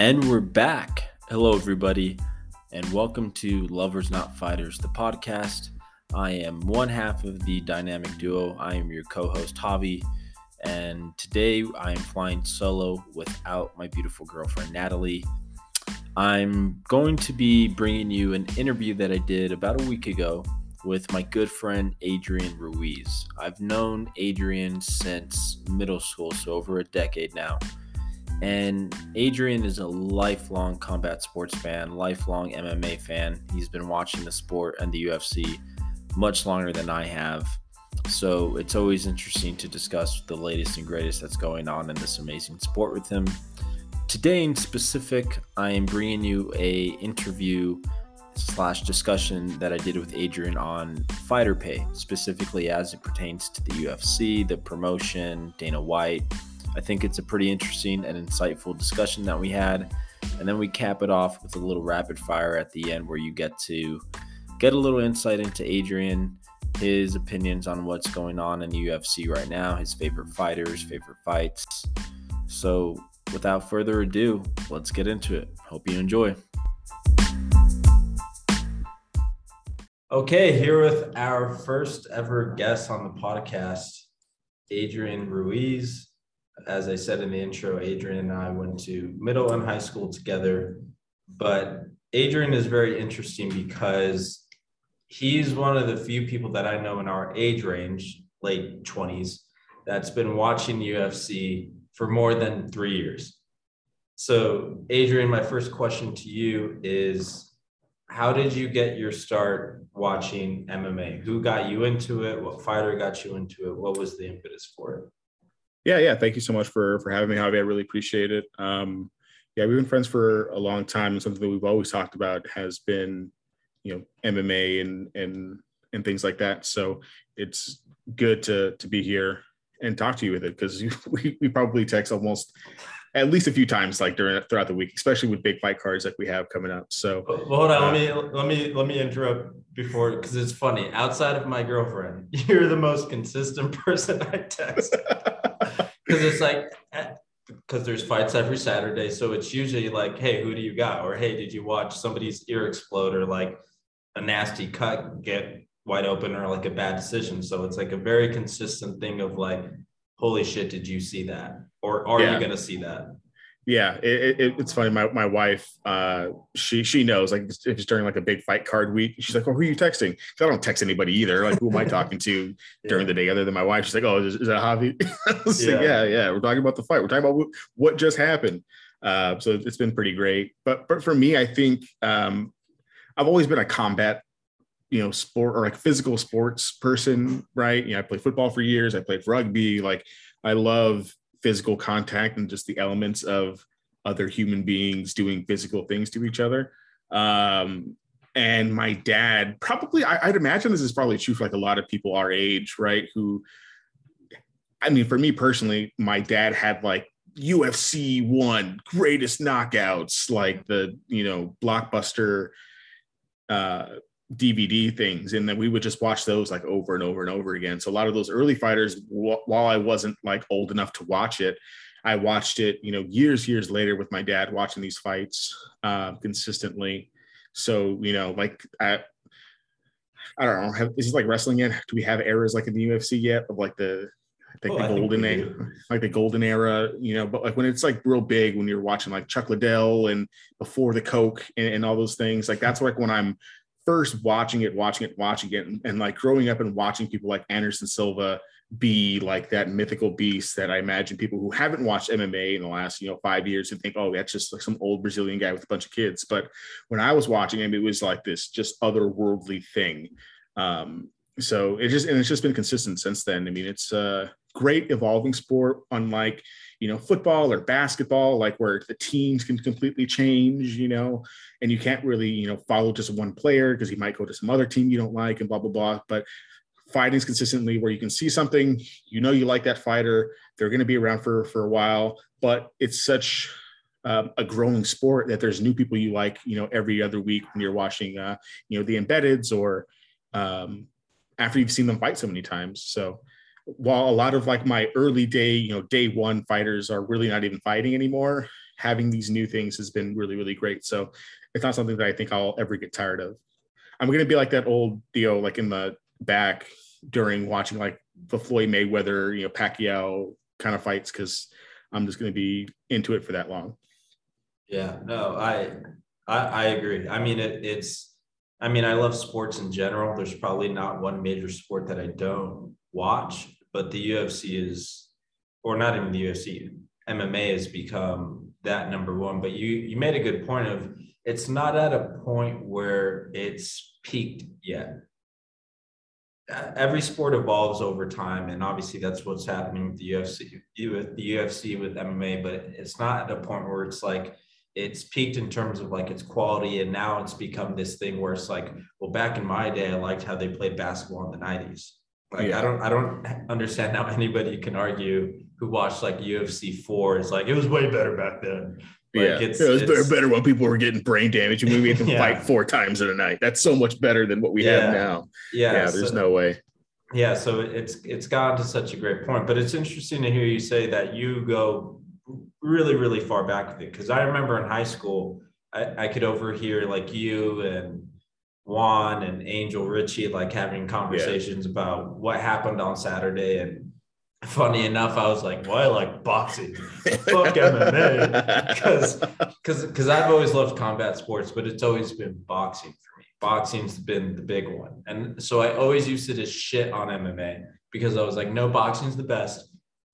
And we're back. Hello, everybody, and welcome to Lovers Not Fighters, the podcast. I am one half of the dynamic duo. I am your co host, Javi, and today I am flying solo without my beautiful girlfriend, Natalie. I'm going to be bringing you an interview that I did about a week ago with my good friend Adrian Ruiz. I've known Adrian since middle school, so over a decade now. And Adrian is a lifelong combat sports fan, lifelong MMA fan. He's been watching the sport and the UFC much longer than I have. So it's always interesting to discuss the latest and greatest that's going on in this amazing sport with him. Today in specific, I am bringing you a interview slash discussion that I did with Adrian on fighter pay, specifically as it pertains to the UFC, the promotion, Dana White. I think it's a pretty interesting and insightful discussion that we had. And then we cap it off with a little rapid fire at the end where you get to get a little insight into Adrian, his opinions on what's going on in the UFC right now, his favorite fighters, favorite fights. So, without further ado, let's get into it. Hope you enjoy. Okay, here with our first ever guest on the podcast, Adrian Ruiz. As I said in the intro, Adrian and I went to middle and high school together. But Adrian is very interesting because he's one of the few people that I know in our age range, late 20s, that's been watching UFC for more than three years. So, Adrian, my first question to you is how did you get your start watching MMA? Who got you into it? What fighter got you into it? What was the impetus for it? Yeah, yeah. Thank you so much for for having me, Javi. I really appreciate it. Um, yeah, we've been friends for a long time, and something that we've always talked about has been, you know, MMA and and and things like that. So it's good to to be here and talk to you with it because we, we probably text almost at least a few times like during throughout the week, especially with big fight cards like we have coming up. So well, hold on, uh, let me let me let me interrupt before because it's funny. Outside of my girlfriend, you're the most consistent person I text because it's like because eh, there's fights every Saturday, so it's usually like, hey, who do you got? Or hey, did you watch somebody's ear explode or like a nasty cut get wide open or like a bad decision? So it's like a very consistent thing of like, holy shit, did you see that? or are yeah. you going to see that? Yeah, it, it, it's funny. My my wife, uh, she she knows like if it's during like a big fight card week, she's like, "Oh, who are you texting?" Because I don't text anybody either. Like, who am I talking to yeah. during the day other than my wife? She's like, "Oh, is, is that Javi?" yeah. yeah, yeah. We're talking about the fight. We're talking about what, what just happened. Uh, so it's been pretty great. But but for me, I think um, I've always been a combat you know sport or like physical sports person right you know i played football for years i played rugby like i love physical contact and just the elements of other human beings doing physical things to each other. Um, and my dad, probably, I, would imagine this is probably true for like a lot of people our age, right? Who, I mean, for me personally, my dad had like UFC one greatest knockouts, like the, you know, blockbuster uh, DVD things, and then we would just watch those like over and over and over again. So a lot of those early fighters, wh- while I wasn't like old enough to watch it, I watched it, you know, years years later with my dad watching these fights uh, consistently. So you know, like I, I don't know, have, is it like wrestling yet? Do we have eras like in the UFC yet of like the I think oh, the I golden think era, like the golden era, you know, but like when it's like real big when you're watching like Chuck Liddell and before the Coke and, and all those things, like that's like when I'm first watching it, watching it, watching it, and, and, like growing up and watching people like Anderson Silva be like that mythical beast that I imagine people who haven't watched MMA in the last, you know, five years and think, oh, that's just like some old Brazilian guy with a bunch of kids. But when I was watching him, it was like this just otherworldly thing. Um, so it just and it's just been consistent since then. I mean, it's a great evolving sport, unlike you know football or basketball, like where the teams can completely change, you know, and you can't really you know follow just one player because he might go to some other team you don't like and blah blah blah. But fighting's consistently where you can see something, you know, you like that fighter, they're going to be around for for a while, but it's such um, a growing sport that there's new people you like, you know, every other week when you're watching, uh, you know, the embeddeds or um, after you've seen them fight so many times. So while a lot of like my early day, you know, day one fighters are really not even fighting anymore, having these new things has been really really great. So it's not something that I think I'll ever get tired of. I'm gonna be like that old Theo, like in the back during watching like the Floyd Mayweather, you know, Pacquiao kind of fights because I'm just gonna be into it for that long. Yeah, no, I I, I agree. I mean, it, it's I mean, I love sports in general. There's probably not one major sport that I don't watch, but the UFC is, or not even the UFC, MMA has become that number one. But you you made a good point of it's not at a point where it's peaked yet. Every sport evolves over time, and obviously that's what's happening with the UFC, with the UFC with MMA. But it's not at a point where it's like it's peaked in terms of like its quality, and now it's become this thing where it's like, well, back in my day, I liked how they played basketball in the '90s. Like yeah. I don't, I don't understand how anybody can argue who watched like UFC four is like it was way better back then. Like yeah, it's, it was it's, better when people were getting brain damage and we had to yeah. fight four times in a night. That's so much better than what we yeah. have now. Yeah, yeah. There's so, no way. Yeah, so it's it's gotten to such a great point, but it's interesting to hear you say that you go really really far back with it because I remember in high school I, I could overhear like you and Juan and Angel Richie like having conversations yeah. about what happened on Saturday and funny enough, I was like, well, like boxing. Fuck MMA. Because because because I've always loved combat sports, but it's always been boxing for me. Boxing's been the big one. And so I always used to just shit on MMA because I was like, no, boxing's the best.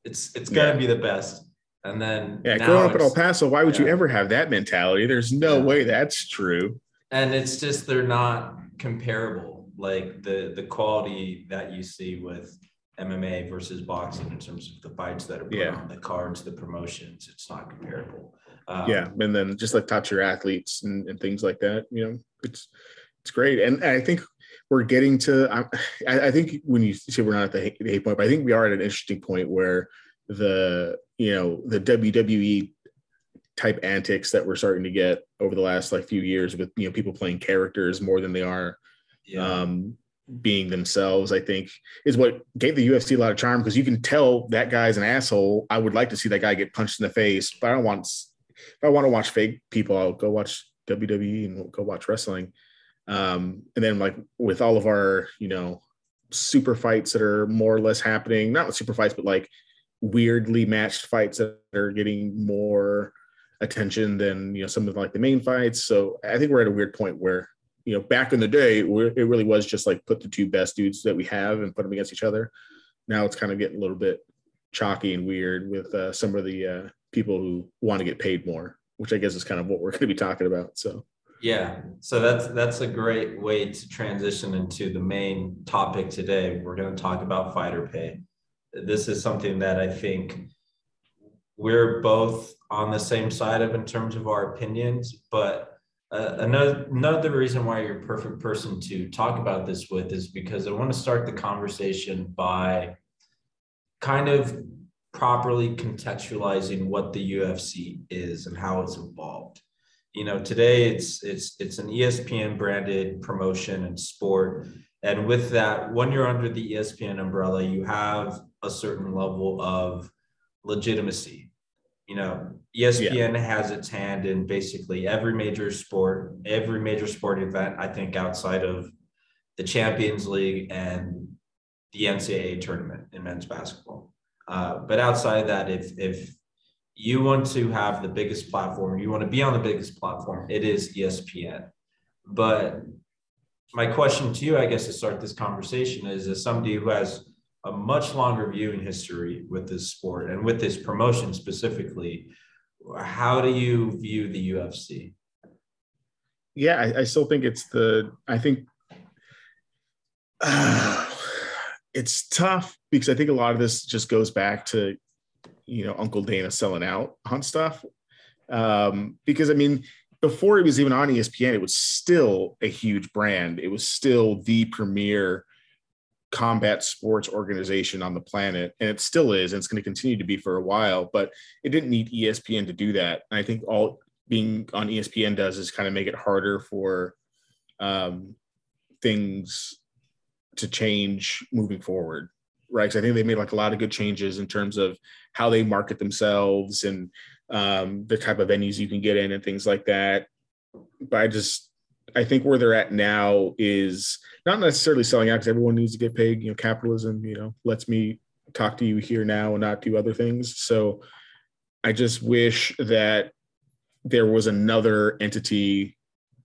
It's it's gonna be the best. And then yeah, growing up in El Paso, why would yeah. you ever have that mentality? There's no way that's true. And it's just they're not comparable. Like the the quality that you see with MMA versus boxing in terms of the fights that are put yeah. on the cards, the promotions. It's not comparable. Um, yeah, and then just like top tier athletes and, and, things like that. You know, it's it's great, and I think we're getting to. I, I think when you say we're not at the hate point, but I think we are at an interesting point where the you know the WWE type antics that we're starting to get over the last like few years with you know people playing characters more than they are yeah. um being themselves, I think, is what gave the UFC a lot of charm because you can tell that guy's an asshole. I would like to see that guy get punched in the face, but I don't want if I want to watch fake people, I'll go watch WWE and go watch wrestling. Um, and then like with all of our, you know, super fights that are more or less happening, not with super fights, but like weirdly matched fights that are getting more attention than you know some of like the main fights. So I think we're at a weird point where you know, back in the day, it really was just like put the two best dudes that we have and put them against each other. Now it's kind of getting a little bit chalky and weird with uh, some of the uh, people who want to get paid more, which I guess is kind of what we're going to be talking about. So. Yeah, so that's that's a great way to transition into the main topic today. We're going to talk about fighter pay. This is something that I think we're both on the same side of in terms of our opinions, but uh, another another reason why you're a perfect person to talk about this with is because I want to start the conversation by kind of properly contextualizing what the UFC is and how it's evolved. You know, today it's it's it's an ESPN branded promotion and sport. And with that, when you're under the ESPN umbrella, you have a certain level of legitimacy you know, ESPN yeah. has its hand in basically every major sport, every major sport event, I think outside of the Champions League and the NCAA tournament in men's basketball. Uh, but outside of that, if if you want to have the biggest platform, you want to be on the biggest platform, it is ESPN. But my question to you, I guess, to start this conversation is as somebody who has a much longer viewing history with this sport and with this promotion specifically. How do you view the UFC? Yeah, I, I still think it's the, I think uh, it's tough because I think a lot of this just goes back to, you know, Uncle Dana selling out on stuff. Um, because I mean, before he was even on ESPN, it was still a huge brand. It was still the premier combat sports organization on the planet and it still is and it's going to continue to be for a while but it didn't need espn to do that and i think all being on espn does is kind of make it harder for um, things to change moving forward right because i think they made like a lot of good changes in terms of how they market themselves and um, the type of venues you can get in and things like that. But I just I think where they're at now is not necessarily selling out because everyone needs to get paid. You know, capitalism, you know, lets me talk to you here now and not do other things. So I just wish that there was another entity.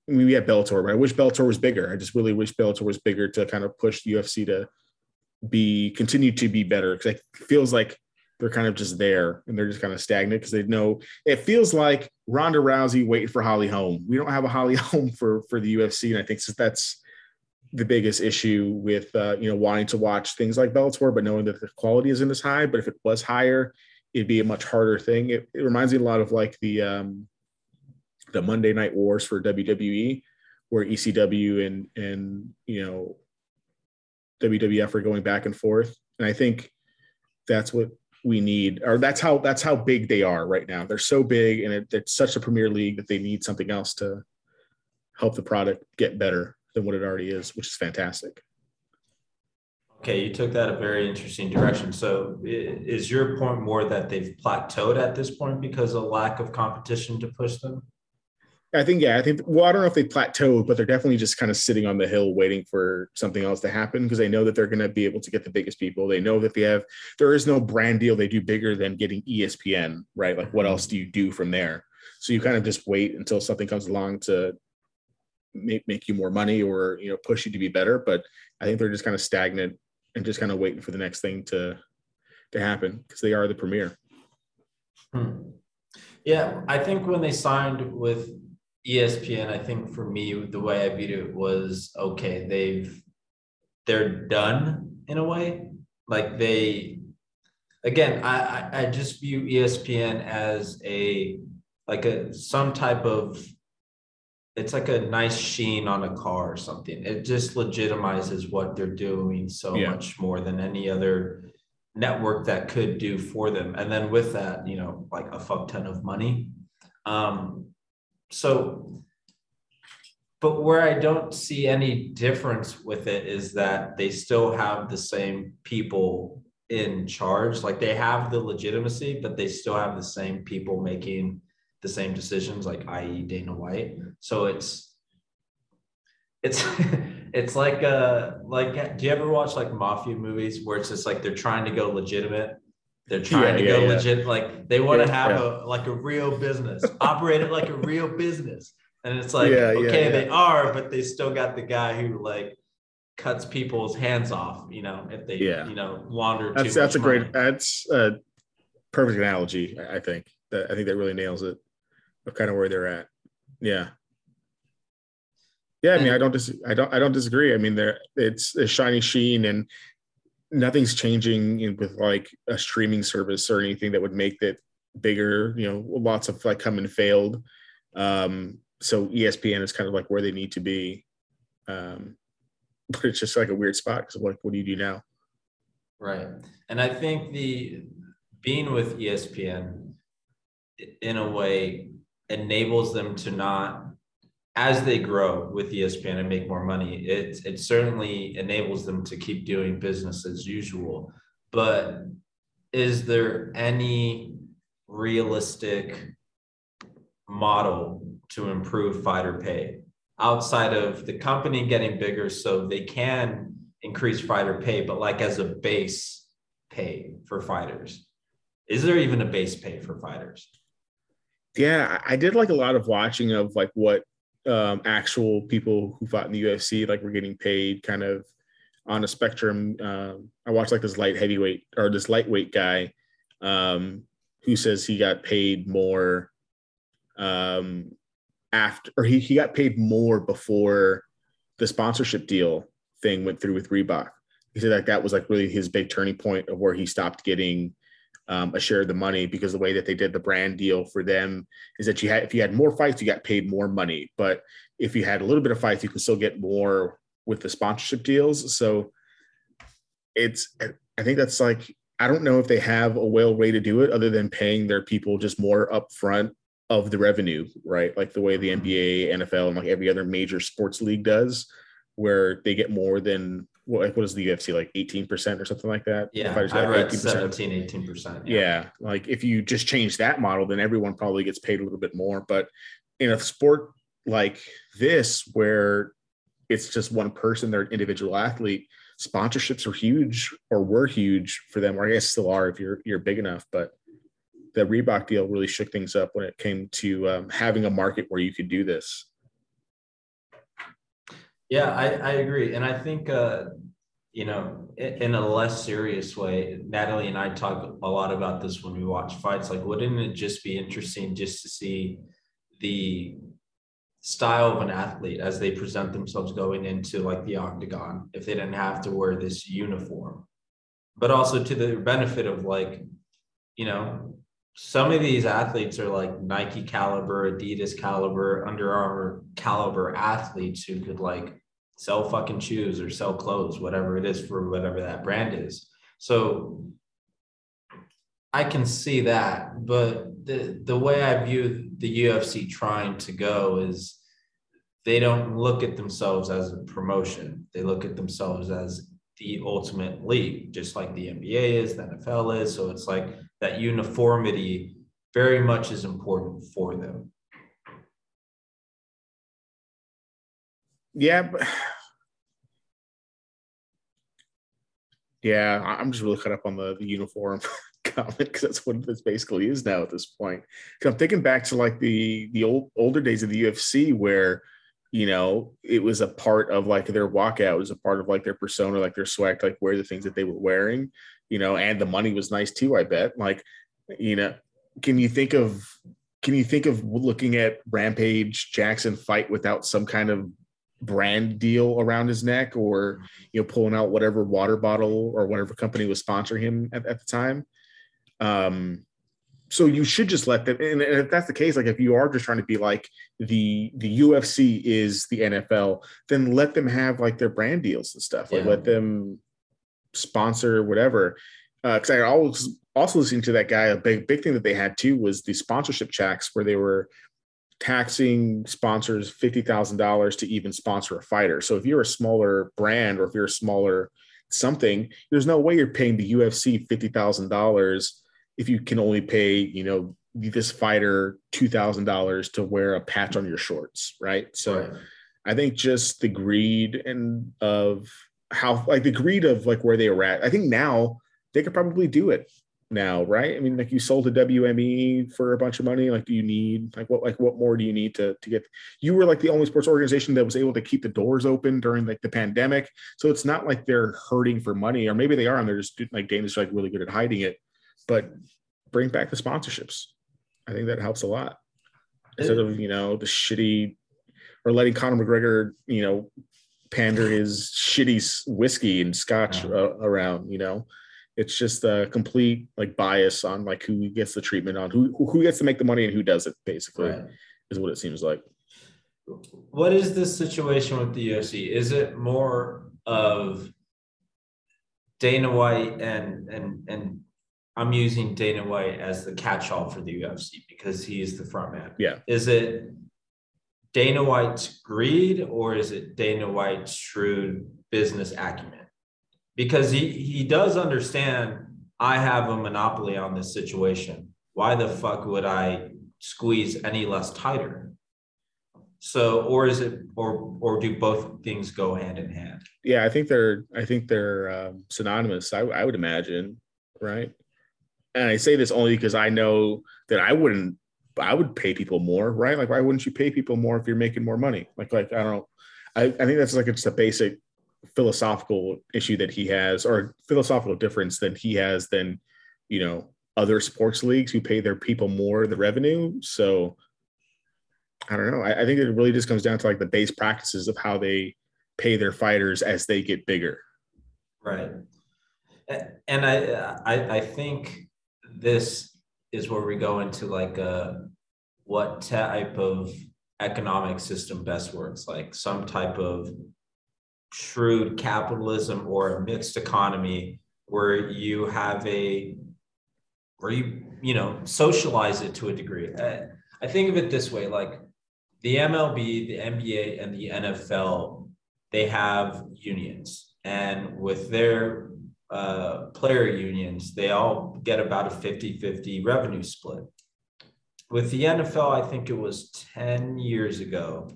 I mean, we have Bellator, but I wish Bellator was bigger. I just really wish Bellator was bigger to kind of push UFC to be continue to be better because it feels like they're kind of just there and they're just kind of stagnant because they know it feels like Ronda Rousey waiting for Holly Holm. We don't have a Holly Holm for for the UFC, and I think that's the biggest issue with uh, you know wanting to watch things like Bellator, but knowing that the quality isn't as high. But if it was higher, it'd be a much harder thing. It, it reminds me a lot of like the um, the Monday Night Wars for WWE, where ECW and and you know WWF are going back and forth, and I think that's what we need or that's how that's how big they are right now. They're so big and it, it's such a premier league that they need something else to help the product get better than what it already is which is fantastic. Okay you took that a very interesting direction. So is your point more that they've plateaued at this point because of lack of competition to push them I think yeah, I think well, I don't know if they plateaued, but they're definitely just kind of sitting on the hill waiting for something else to happen because they know that they're going to be able to get the biggest people. They know that they have there is no brand deal they do bigger than getting ESPN, right? Like what else do you do from there? So you kind of just wait until something comes along to make make you more money or you know push you to be better. But I think they're just kind of stagnant and just kind of waiting for the next thing to to happen because they are the premier. Hmm. Yeah, I think when they signed with ESPN, I think for me, the way I viewed it was okay. They've they're done in a way. Like they, again, I I, I just view ESPN as a like a some type of it's like a nice sheen on a car or something. It just legitimizes what they're doing so yeah. much more than any other network that could do for them. And then with that, you know, like a fuck ton of money. Um, so but where I don't see any difference with it is that they still have the same people in charge. Like they have the legitimacy, but they still have the same people making the same decisions, like i.e. Dana White. So it's it's it's like uh like do you ever watch like mafia movies where it's just like they're trying to go legitimate they're trying yeah, to go yeah. legit, like they want to have a like a real business, operate it like a real business. And it's like, okay, they are, but they still got the guy who like cuts people's hands off, you know, if they yeah. you know wander. That's that's a money. great that's a perfect analogy, I think. That I think that really nails it of kind of where they're at. Yeah. Yeah, I mean, I don't dis- I don't I don't disagree. I mean, there it's a shiny sheen and nothing's changing with like a streaming service or anything that would make it bigger. You know, lots of like come and failed. Um, so ESPN is kind of like where they need to be. Um, but it's just like a weird spot because like, what do you do now? Right. And I think the being with ESPN in a way enables them to not as they grow with ESPN and make more money, it it certainly enables them to keep doing business as usual. But is there any realistic model to improve fighter pay outside of the company getting bigger so they can increase fighter pay, but like as a base pay for fighters? Is there even a base pay for fighters? Yeah, I did like a lot of watching of like what um, actual people who fought in the UFC like were getting paid kind of on a spectrum. Um, I watched like this light heavyweight or this lightweight guy um, who says he got paid more um, after, or he, he got paid more before the sponsorship deal thing went through with Reebok. He said like that was like really his big turning point of where he stopped getting um, a share of the money because the way that they did the brand deal for them is that you had if you had more fights, you got paid more money. But if you had a little bit of fights, you can still get more with the sponsorship deals. So it's I think that's like I don't know if they have a well way to do it other than paying their people just more upfront of the revenue, right? Like the way the NBA, NFL, and like every other major sports league does, where they get more than what like what is the UFC like 18% or something like that? Yeah, I read 18%. 17, 18%. Yeah. like if you just change that model, then everyone probably gets paid a little bit more. But in a sport like this, where it's just one person, they're an individual athlete, sponsorships are huge or were huge for them, or I guess still are if you're you're big enough. But the Reebok deal really shook things up when it came to um, having a market where you could do this. Yeah, I, I agree. And I think, uh, you know, in, a less serious way, Natalie and I talk a lot about this when we watch fights. Like, wouldn't it just be interesting just to see the style of an athlete as they present themselves going into like the octagon if they didn't have to wear this uniform? But also to the benefit of like, you know, some of these athletes are like Nike caliber, Adidas caliber, Under Armour caliber athletes who could like sell fucking shoes or sell clothes, whatever it is for whatever that brand is. So I can see that, but the the way I view the UFC trying to go is they don't look at themselves as a promotion. They look at themselves as the ultimate league, just like the NBA is, the NFL is. So it's like that uniformity very much is important for them. Yeah, but yeah, I'm just really caught up on the, the uniform comment because that's what this basically is now at this point. Because I'm thinking back to like the the old older days of the UFC where you know it was a part of like their walkout, it was a part of like their persona, like their swag, like wear the things that they were wearing, you know, and the money was nice too. I bet. Like, you know, can you think of can you think of looking at Rampage Jackson fight without some kind of brand deal around his neck or you know pulling out whatever water bottle or whatever company was sponsoring him at, at the time um so you should just let them and if that's the case like if you are just trying to be like the the ufc is the nfl then let them have like their brand deals and stuff like Yeah. let them sponsor whatever Uh because i always also listening to that guy a big big thing that they had too was the sponsorship checks where they were taxing sponsors $50,000 to even sponsor a fighter. So if you're a smaller brand or if you're a smaller something, there's no way you're paying the UFC $50,000 if you can only pay, you know, this fighter $2,000 to wear a patch on your shorts, right? So Right. I think just the greed and of how like the greed of like where they were at. I think now they could probably do it now, right? I mean, like you sold to WME for a bunch of money. Like, do you need like what like what more do you need to to get? You were like the only sports organization that was able to keep the doors open during like the pandemic. So it's not like they're hurting for money, or maybe they are, and they're just like Dana's like really good at hiding it. But bring back the sponsorships. I think that helps a lot instead of you know the shitty or letting Conor McGregor you know pander his shitty whiskey and scotch uh, around. You know, it's just a complete like bias on like who gets the treatment on who who gets to make the money and who doesn't. Basically, Right. is what it seems like. What is this situation with the UFC? Is it more of Dana White and and and I'm using Dana White as the catch-all for the UFC because he's the front man. Yeah. Is it Dana White's greed or is it Dana White's shrewd business acumen? Because he he does understand I have a monopoly on this situation. Why the fuck would I squeeze any less tighter? So, or is it, or or do both things go hand in hand? Yeah, I think they're I think they're um, synonymous. I, I would imagine, right? And I say this only because I know that I wouldn't. I would pay people more, right? Like, why wouldn't you pay people more if you're making more money? Like, like I don't know. I, I think that's like just a basic philosophical issue that he has, or philosophical difference that he has than you know other sports leagues who pay their people more the revenue. So I don't know. I, I think it really just comes down to like the base practices of how they pay their fighters as they get bigger. Right. And I I I think this is where we go into like uh what type of economic system best works, like some type of shrewd capitalism or a mixed economy where you have a where you you know socialize it to a degree. I, think of it this way like the MLB, the NBA, and the NFL, they have unions. And with their uh, player unions, they all get about a 50 50 revenue split. With the NFL, I think it was 10 years ago,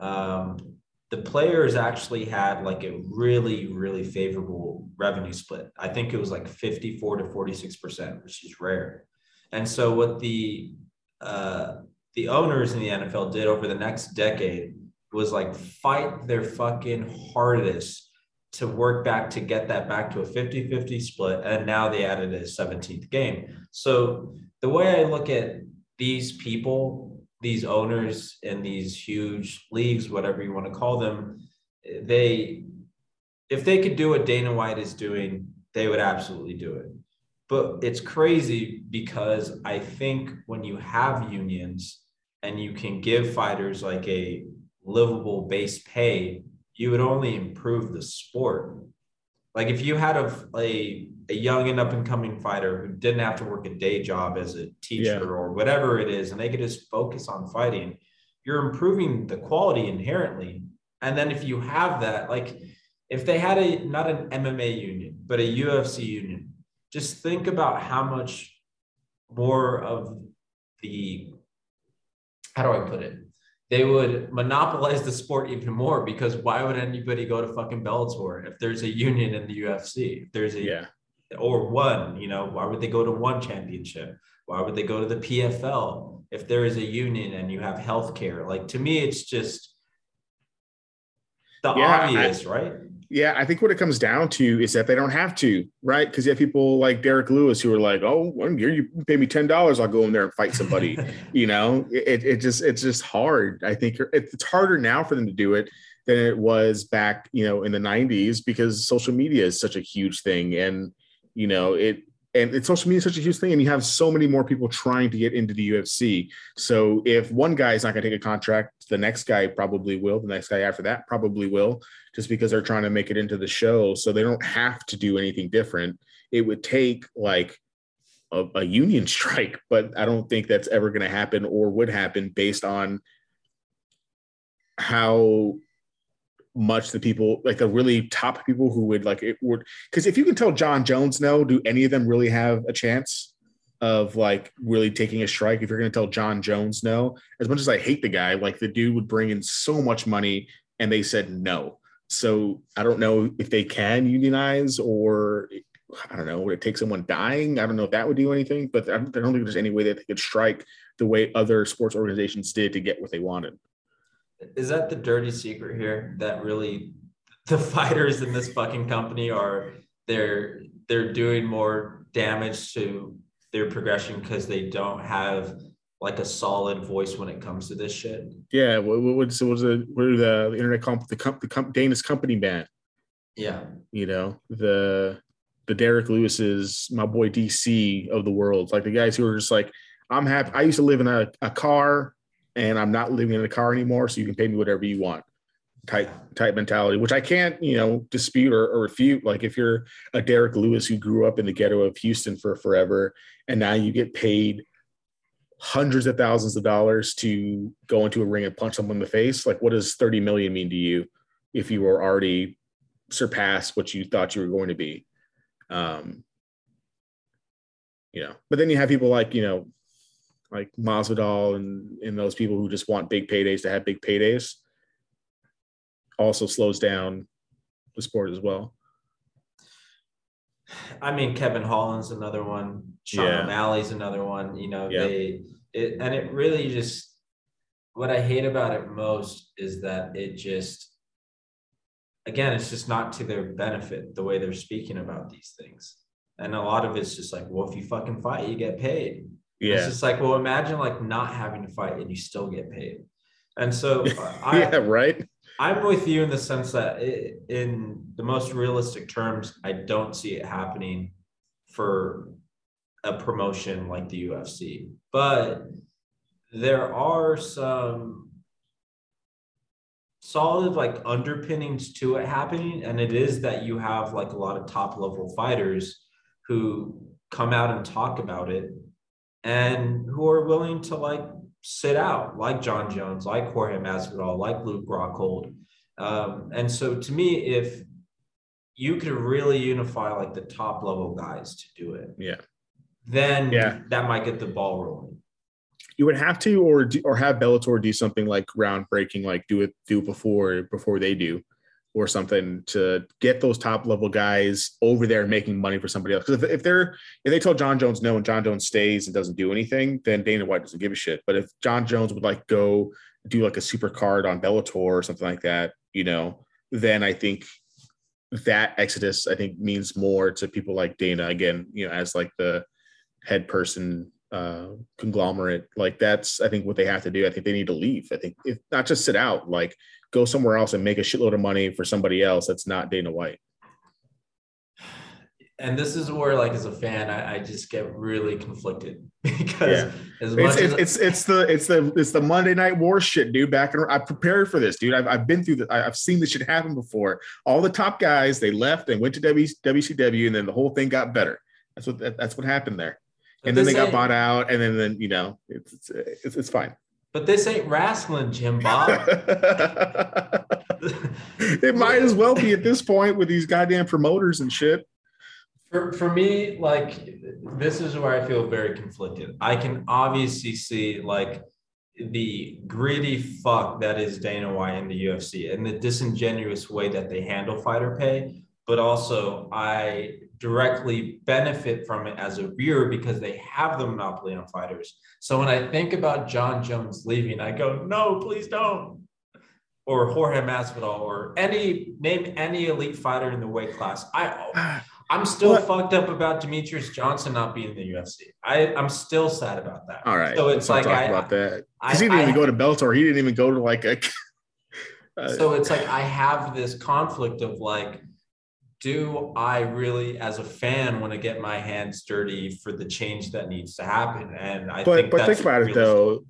um, the players actually had like a really, really favorable revenue split. I think it was like 54 to 46%, which is rare. And so what the uh, the owners in the NFL did over the next decade was like fight their fucking hardest to work back to get that back to a 50 50 split. And now they added a 17th game. So the way I look at these people, these owners in these huge leagues, whatever you want to call them, they, if they could do what Dana White is doing, they would absolutely do it. But it's crazy because I think when you have unions and you can give fighters like a livable base pay, you would only improve the sport. Like if you had a, a, a young and up and coming fighter who didn't have to work a day job as a teacher yeah. or whatever it is, and they could just focus on fighting, you're improving the quality inherently. And then if you have that, like if they had a not an MMA union, but a UFC union, just think about how much more of the how do I put it? They would monopolize the sport even more because why would anybody go to fucking Bellator if there's a union in the UFC? If there's a yeah. or one, you know, why would they go to one championship? Why would they go to the PFL if there is a union and you have healthcare? Like to me, it's just the yeah, obvious, I, right? Yeah, I think what it comes down to is that they don't have to, right? Because you have people like Derrick Lewis who are like, "Oh, one year you pay me ten dollars, I'll go in there and fight somebody." you know, it, it just it's just hard. I think it's harder now for them to do it than it was back, you know, in the '90s because social media is such a huge thing, and you know, it and it's social media is such a huge thing, and you have so many more people trying to get into the UFC. So if one guy is not going to take a contract, the next guy probably will. The next guy after that probably will, just because they're trying to make it into the show. So they don't have to do anything different. It would take like a, a union strike, but I don't think that's ever going to happen or would happen based on how much the people like the really top people who would like it would because if you can tell Jon Jones no, do any of them really have a chance of like really taking a strike? If you're going to tell Jon Jones no, as much as I hate the guy, like the dude would bring in so much money and they said no. So I don't know if they can unionize or I don't know, would it take someone dying? I don't know if that would do anything, but I don't think there's any way that they could strike the way other sports organizations did to get what they wanted is that the dirty secret here that really the fighters in this fucking company are they're they're doing more damage to their progression because they don't have like a solid voice when it comes to this shit. Yeah, what, what's what's the what are the, the internet comp the comp the comp Dana's company band? Yeah, you know the the Derrick Lewis's my boy DC of the world, like the guys who are just like I'm happy. I used to live in a, a car and I'm not living in a car anymore, so you can pay me whatever you want. Type type mentality, which I can't, you know, dispute or, or, refute. Like if you're a Derrick Lewis who grew up in the ghetto of Houston for forever, and now you get paid hundreds of thousands of dollars to go into a ring and punch someone in the face, like what does 30 million mean to you if you were already surpassed what you thought you were going to be? Um, you know, but then you have people like, you know, like Masvidal and and those people who just want big paydays to have big paydays also slows down the sport as well. I mean, Kevin Holland's another one. Sean yeah. O'Malley's another one. You know, they it, and it really just what I hate about it most is that it just again, it's just not to their benefit the way they're speaking about these things. And a lot of it's just like, well, if you fucking fight, you get paid. Yeah. It's just like, well, imagine like not having to fight and you still get paid. And so I, yeah, right. I'm with you in the sense that it, in the most realistic terms, I don't see it happening for a promotion like the UFC. But there are some solid like underpinnings to it happening. And it is that you have like a lot of top level fighters who come out and talk about it and who are willing to like sit out, like Jon Jones, like Jorge Masvidal, like Luke Rockhold. Um, and so to me, if you could really unify like the top level guys to do it. Yeah. Then Yeah. that might get the ball rolling. You would have to, or do, or have Bellator do something like groundbreaking, like do it do it before before they do, or something to get those top level guys over there making money for somebody else. Because if, if they're if they tell Jon Jones no and Jon Jones stays and doesn't do anything, then Dana White doesn't give a shit. But if Jon Jones would like go do like a super card on Bellator or something like that, you know, then I think that exodus I think means more to people like Dana again, you know, as like the head person uh conglomerate like that's i think what they have to do i think they need to leave i think if not just sit out like go somewhere else and make a shitload of money for somebody else that's not dana white. And this is where, like, as a fan, I, I just get really conflicted because Yeah. as much it's, as it's, it's the it's the it's the monday night war shit dude back in i prepared for this dude. I've, I've been through the i've seen this shit happen before. All the top guys they left and went to w, wcw and then the whole thing got better. That's what that, that's what happened there. But and then they got bought out and then then you know it's it's it's, it's fine But this ain't wrestling, Jim Bob. it might as well be at this point with these goddamn promoters and shit. for, for me, like this is where I feel very conflicted. I can obviously see like the greedy fuck that is Dana White in the UFC and the disingenuous way that they handle fighter pay, but also I directly benefit from it as a viewer because they have the monopoly on fighters. So when I think about Jon Jones leaving, I go, no, please don't. Or Jorge Masvidal, or any name any elite fighter in the weight class. I I'm still What? fucked up about Demetrious Johnson not being in the UFC. I, I'm still sad about that. All right, So let's it's like talk I, about that I, because he didn't I- even go to Bellator. He didn't even go to like a. uh, so it's like I have this conflict of like, do I really, as a fan, want to get my hands dirty for the change that needs to happen? And I but think but think about it though.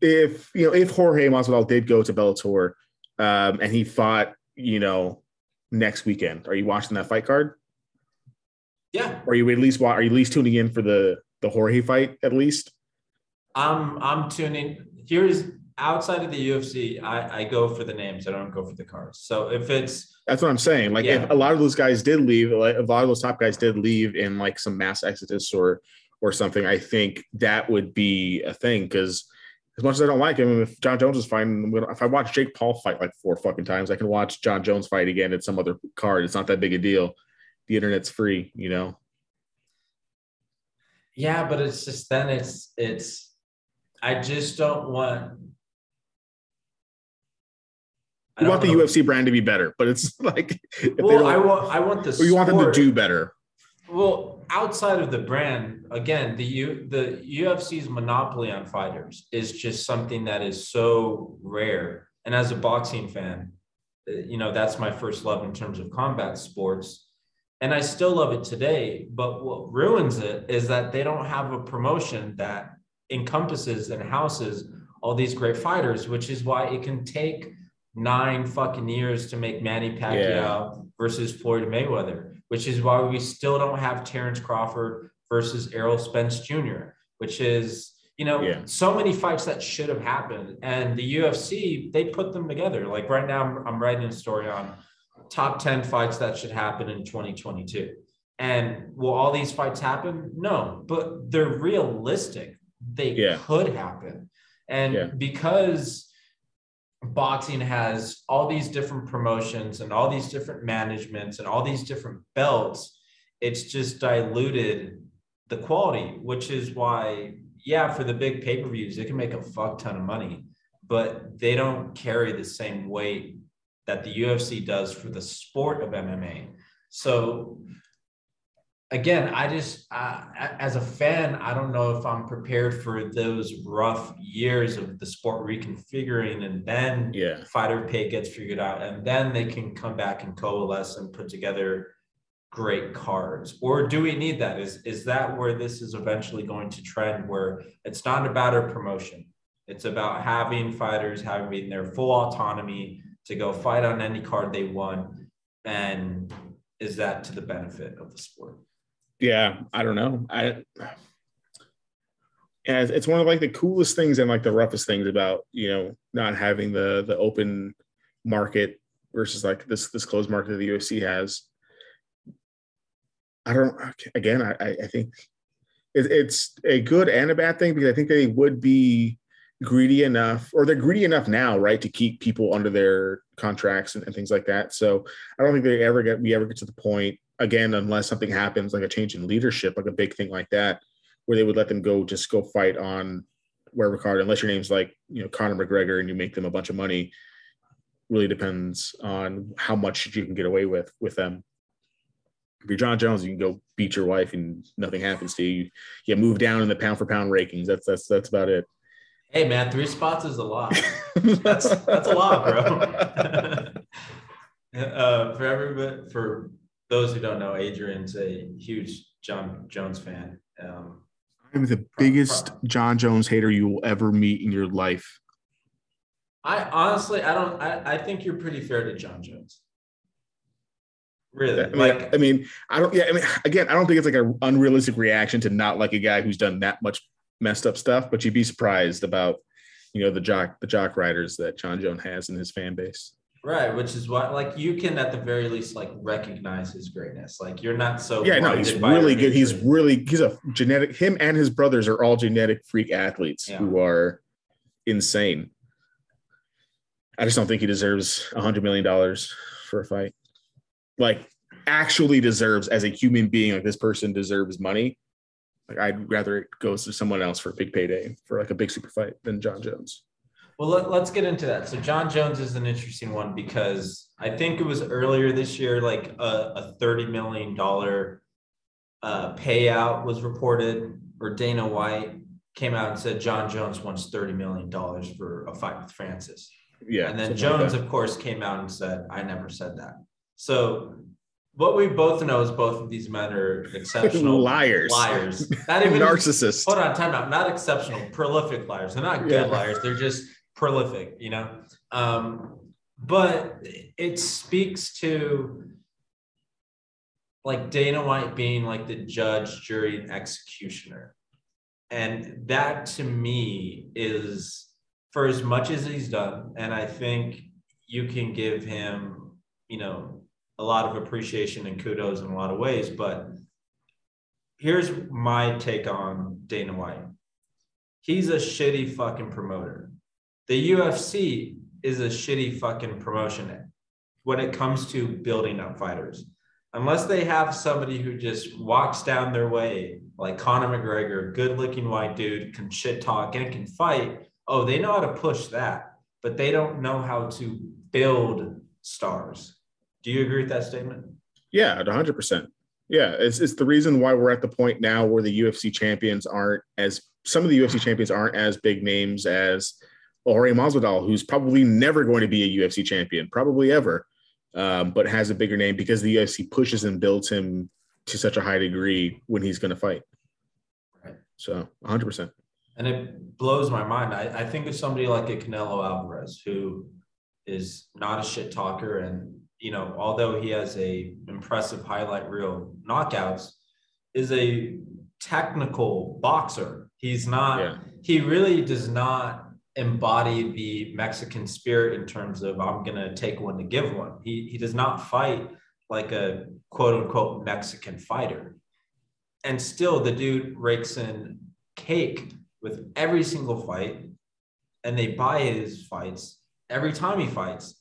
If you know if Jorge Masvidal did go to Bellator, um, and he fought, you know, next weekend, are you watching that fight card? Yeah, Or are you at least are you at least tuning in for the the Jorge fight at least? I'm I'm tuning. Here's outside of the UFC, I, I go for the names. I don't go for the cards. So if it's That's what I'm saying. Like Yeah. if a lot of those guys did leave, like a lot of those top guys did leave in like some mass exodus or or something, I think that would be a thing. Because as much as I don't like him, if Jon Jones is fine, if I watch Jake Paul fight like four fucking times, I can watch Jon Jones fight again at some other card. It's not that big a deal. The internet's free, you know. Yeah, but it's just then it's it's I just don't want You want the wanna- UFC brand to be better, but it's like if they Well, don't- I want I want the or you want them to do better. Well, outside of the brand, again, the U the UFC's monopoly on fighters is just something that is so rare. And as a boxing fan, uh, you know, that's my first love in terms of combat sports. And I still love it today. But what ruins it is that they don't have a promotion that encompasses and houses all these great fighters, which is why it can take nine fucking years to make Manny Pacquiao versus Floyd Mayweather, which is why we still don't have Terrence Crawford versus Errol Spence Jr., which is, you know, Yeah. so many fights that should have happened. And the UFC, they put them together. Like right now, I'm, I'm writing a story on top 10 fights that should happen in 2022. And will all these fights happen? No, but they're realistic. They Yeah. could happen. And Yeah. because boxing has all these different promotions and all these different managements and all these different belts, it's just diluted the quality, which is why, yeah, for the big pay per views, they can make a fuck ton of money, but they don't carry the same weight that the UFC does for the sport of MMA. So, again, I just, uh, as a fan, I don't know if I'm prepared for those rough years of the sport reconfiguring and then Yeah. fighter pay gets figured out and then they can come back and coalesce and put together great cards. Or do we need that? Is is that where this is eventually going to trend where it's not about a promotion? It's about having fighters having their full autonomy to go fight on any card they want and is that to the benefit of the sport yeah i don't know i yeah it's- one of like the coolest things and like the roughest things about you know not having the the open market versus like this this closed market that the UFC has I don't. Again, I I think it, it's a good and a bad thing because I think they would be greedy enough, or they're greedy enough now, right, to keep people under their contracts and, and things like that. So I don't think they ever get we ever get to the point again, unless something happens like a change in leadership, like a big thing like that, where they would let them go just go fight on wherever card, unless your name's like you know Conor McGregor and you make them a bunch of money. Really depends on how much you can get away with with them. If you're Jon Jones, you can go beat your wife and nothing happens to you. You move down in the pound for pound rankings. That's that's that's about it. Hey man, three spots is a lot. that's that's a lot, bro. uh, for everybody, for those who don't know, Adrian's a huge Jon Jones fan. Um, I'm the biggest Jon Jones hater you will ever meet in your life. I honestly, I don't. I, I think you're pretty fair to Jon Jones. Really? I mean, like, I mean, I don't. Yeah, I mean, again, I don't think it's like an unrealistic reaction to not like a guy who's done that much messed up stuff. But you'd be surprised about, you know, the jock, the jock riders that Jon Jones has in his fan base. Right, which is what like you can at the very least like recognize his greatness. Like you're not so yeah, no, he's really good. He's really he's a genetic. Him and his brothers are all genetic freak athletes yeah. who are insane. I just don't think he deserves a hundred million dollars for a fight. Like actually deserves as a human being, like this person deserves money. Like I'd rather it goes to someone else for a big payday for like a big super fight than Jon Jones. Well, let, us get into that. So Jon Jones is an interesting one because I think it was earlier this year, like a, a thirty million dollar uh, payout was reported, or Dana White came out and said Jon Jones wants thirty million dollars for a fight with Francis. Yeah, and then Jones, like of course, came out and said, "I never said that." So what we both know is both of these men are exceptional liars. Liars. Not even narcissists. Hold on, time out. Not exceptional, prolific liars. They're not good yeah. liars. They're just prolific, you know. Um, but it speaks to like Dana White being like the judge, jury, and executioner. And that to me is for as much as he's done, and I think you can give him, you know, a lot of appreciation and kudos in a lot of ways. But here's my take on Dana White. He's a shitty fucking promoter the UFC is a shitty fucking promotion when it comes to building up fighters. Unless they have somebody who just walks down their way, like Conor McGregor, good looking white dude, can shit talk and can fight. Oh, they know how to push that, but they don't know how to build stars. Do you agree with that statement? Yeah, 100%. Yeah, it's, it's the reason why we're at the point now where the UFC champions aren't as some of the UFC champions aren't as big names as Jorge Masvidal, who's probably never going to be a UFC champion, probably ever, um, but has a bigger name because the UFC pushes and builds him to such a high degree when he's going to fight. Right. So 100%. And it blows my mind. I, I think of somebody like a Canelo Alvarez who is not a shit talker. And, you know, although he has a impressive highlight reel knockouts, is a technical boxer. He's not, yeah. he really does not embody the Mexican spirit in terms of I'm gonna take one to give one. He he does not fight like a quote unquote Mexican fighter. And still the dude rakes in cake with every single fight, and they buy his fights every time he fights.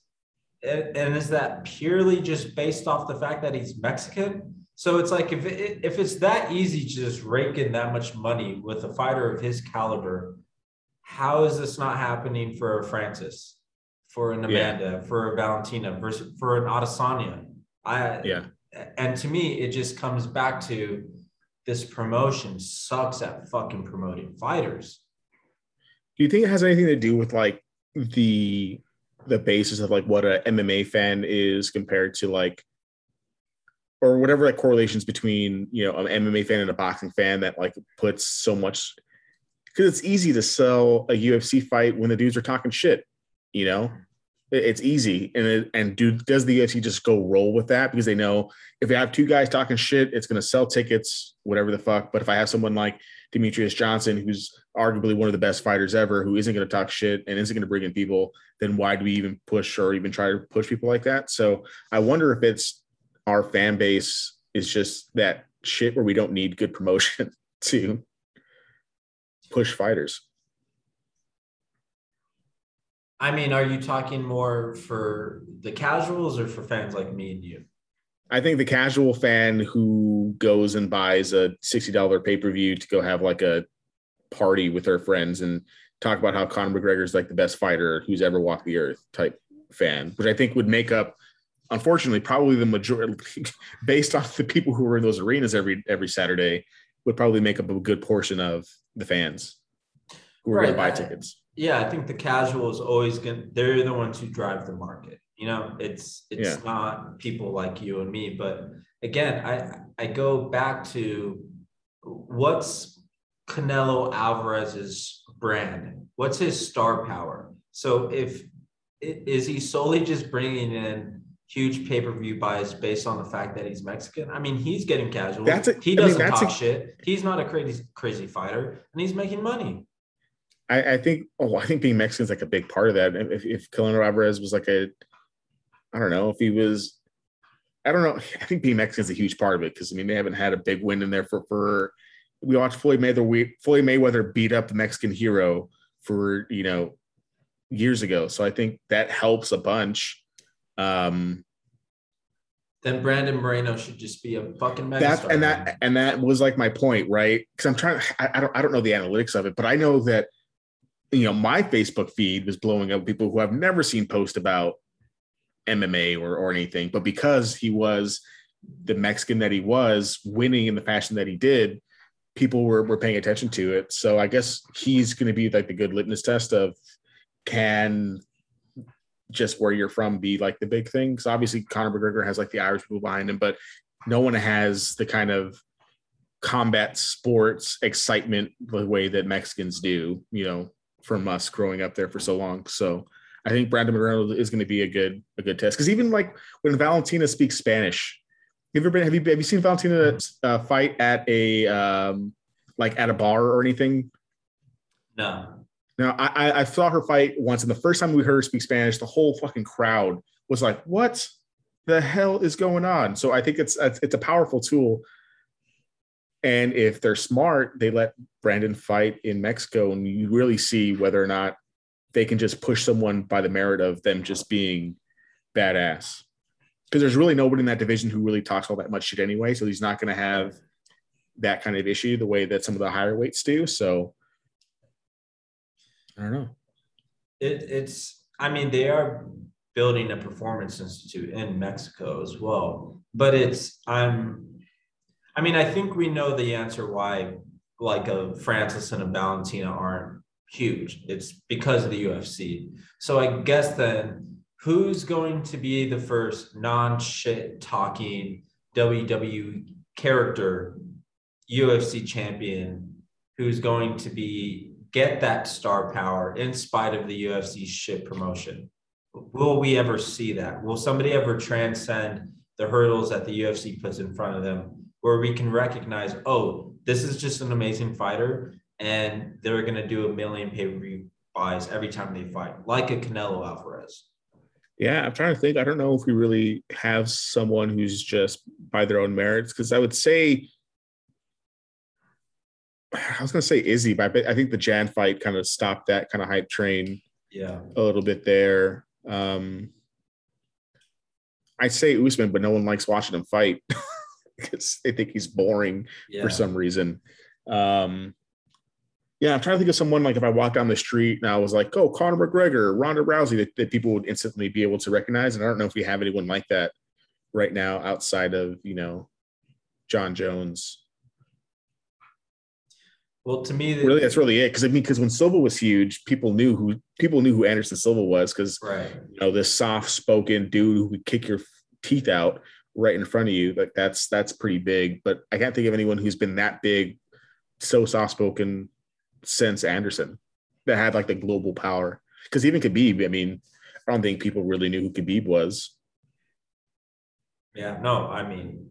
And, is that purely just based off the fact that he's Mexican? So it's like if it, if it's that easy to just rake in that much money with a fighter of his caliber, how is this not happening for Francis, for an Amanda, yeah. for a Valentina, versus for an Adesanya? I yeah. And to me, it just comes back to this promotion sucks at fucking promoting fighters. Do you think it has anything to do with like the the basis of like what a MMA fan is compared to like or whatever like correlations between you know an MMA fan and a boxing fan that like puts so much because it's easy to sell a UFC fight when the dudes are talking shit. You know, it's easy, and it, and dude, does the UFC just go roll with that because they know if they have two guys talking shit, it's going to sell tickets, whatever the fuck. But if I have someone like Demetrious Johnson, who's arguably one of the best fighters ever, who isn't going to talk shit and isn't going to bring in people, then why do we even push or even try to push people like that? So I wonder if it's our fan base is just that shit where we don't need good promotion to push fighters. I mean, are you talking more for the casuals or for fans like me and you? I think the casual fan who goes and buys a $60 pay per view to go have like a party with her friends and talk about how Conor McGregor is like the best fighter who's ever walked the earth type fan, which I think would make up, unfortunately, probably the majority, based off the people who are in those arenas every every Saturday, would probably make up a good portion of the fans who are right. going to buy tickets. Yeah, I think the casuals always going they're the ones who drive the market. You know, it's it's yeah. not people like you and me, but again, I I go back to what's Canelo Alvarez's brand? What's his star power? So if is he solely just bringing in huge pay per view buys based on the fact that he's Mexican? I mean, he's getting casual. That's a, he doesn't I mean, talk a, shit. He's not a crazy crazy fighter, and he's making money. I, I think. Oh, I think being Mexican is like a big part of that. If if Canelo Alvarez was like a, I don't know if he was. I don't know. I think being Mexican is a huge part of it because I mean they haven't had a big win in there for for. We watched Floyd Mayweather. Floyd Mayweather beat up the Mexican hero for you know years ago. So I think that helps a bunch. Um, then Brandon Moreno should just be a fucking That's and that and that was like my point, right? Because I'm trying. I, I, don't. I don't know the analytics of it, but I know that you know my Facebook feed was blowing up people who have never seen post about MMA or or anything, but because he was the Mexican that he was, winning in the fashion that he did, people were were paying attention to it. So I guess he's going to be like the good litmus test of can just where you're from be like the big thing? Because obviously Conor McGregor has like the Irish people behind him, but no one has the kind of combat sports excitement the way that Mexicans do, you know, from us growing up there for so long. So I think Brandon McGregor is going to be a good a good test because even like when Valentina speaks Spanish, have you ever been have you have you seen Valentina uh, fight at a um, like at a bar or anything? No. Now, I, I saw her fight once, and the first time we heard her speak Spanish, the whole fucking crowd was like, "What the hell is going on?" So I think it's it's a powerful tool. And if they're smart, they let Brandon fight in Mexico, and you really see whether or not they can just push someone by the merit of them just being badass. Because there's really nobody in that division who really talks all that much shit anyway, so he's not going to have that kind of issue the way that some of the higher weights do. So I don't know. It, it's, I mean, they are building a performance institute in Mexico as well. But it's, I'm, I mean, I think we know the answer why like a Francis and a Valentina aren't huge. It's because of the UFC. So I guess then who's going to be the first non shit talking WWE character UFC champion who's going to be get that star power in spite of the UFC shit promotion? Will we ever see that? Will somebody ever transcend the hurdles that the UFC puts in front of them where we can recognize, oh, this is just an amazing fighter and they're going to do a million pay per view buys every time they fight, like a Canelo Alvarez? Yeah, I'm trying to think. I don't know if we really have someone who's just by their own merits because I would say I was gonna say Izzy, but I think the Jan fight kind of stopped that kind of hype train. Yeah, a little bit there. Um, I say Usman, but no one likes watching him fight because they think he's boring yeah. for some reason. Um, yeah, I'm trying to think of someone like if I walk down the street and I was like, "Oh, Conor McGregor, Ronda Rousey," that, that people would instantly be able to recognize. And I don't know if we have anyone like that right now outside of you know Jon Jones well, to me, really, that's really it. Because I mean, because when Silva was huge, people knew who people knew who Anderson Silva was. Because right. you know, this soft-spoken dude who would kick your teeth out right in front of you, like that's that's pretty big. But I can't think of anyone who's been that big, so soft-spoken since Anderson that had like the global power. Because even Khabib, I mean, I don't think people really knew who Khabib was. Yeah, no, I mean,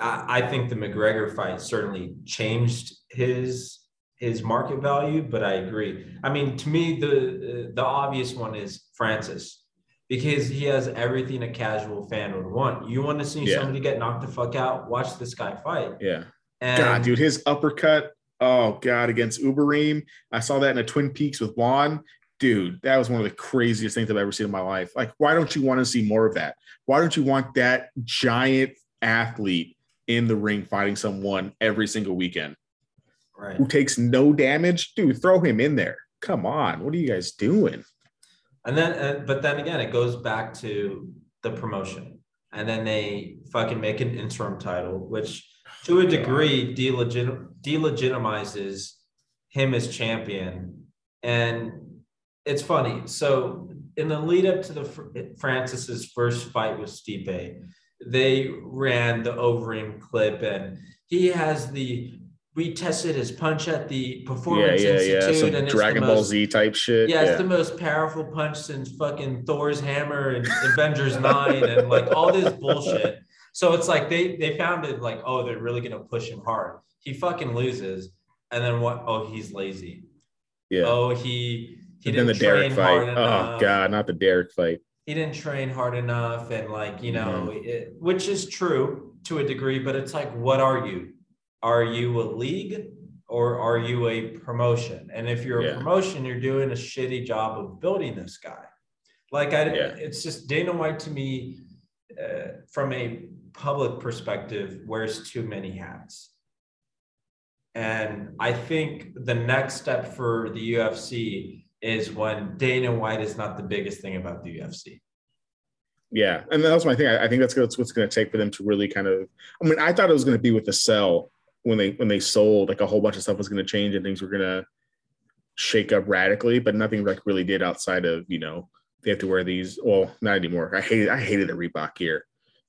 I, think the McGregor fight certainly changed his his market value, but I agree. I mean, to me, the the obvious one is Francis. because he has everything a casual fan would want. You want to see Yeah. somebody get knocked the fuck out? Watch this guy fight. Yeah. And God, dude, his uppercut. Oh God, against Overeem. I saw that in a Twin Peaks with Juan. Dude, that was one of the craziest things I've ever seen in my life. Like, why don't you want to see more of that? Why don't you want that giant athlete in the ring fighting someone every single weekend right. who takes no damage? Dude, throw him in there. Come on. What are you guys doing? And then, uh, but then again, it goes back to the promotion. And then they fucking make an interim title, which to a degree delegit- delegitimizes him as champion. And it's funny. So in the lead up to the Fr- Francis's first fight with Stipe, they ran the Overeem clip, and he has the we tested his punch at the Performance yeah, yeah. Institute, Some and it's Dragon Ball most, Z type shit. yeah, Yeah, it's the most powerful punch since fucking Thor's hammer and Avengers Nine and like all this bullshit. So it's like they they found it like, oh, they're really gonna push him hard. He fucking loses, and then what? Oh, he's lazy. yeah. Oh, he he and didn't the Derrick fight. Oh enough. God, not the Derrick fight. He didn't train hard enough, and like you know, Mm-hmm. it, which is true to a degree, but it's like, what are you? Are you a league or are you a promotion? And if you're Yeah. a promotion, you're doing a shitty job of building this guy. Like I, Yeah. it's just Dana White to me, uh, from a public perspective, wears too many hats. And I think the next step for the UFC is when Dana White is not the biggest thing about the UFC. Yeah, and that was my thing. I, I think that's what's what's going to take for them to really kind of. I mean, I thought it was going to be with the sell when they when they sold, like a whole bunch of stuff was going to change and things were going to shake up radically, but nothing like really did outside of you know they have to wear these. Well, not anymore. I hated I hated the Reebok gear,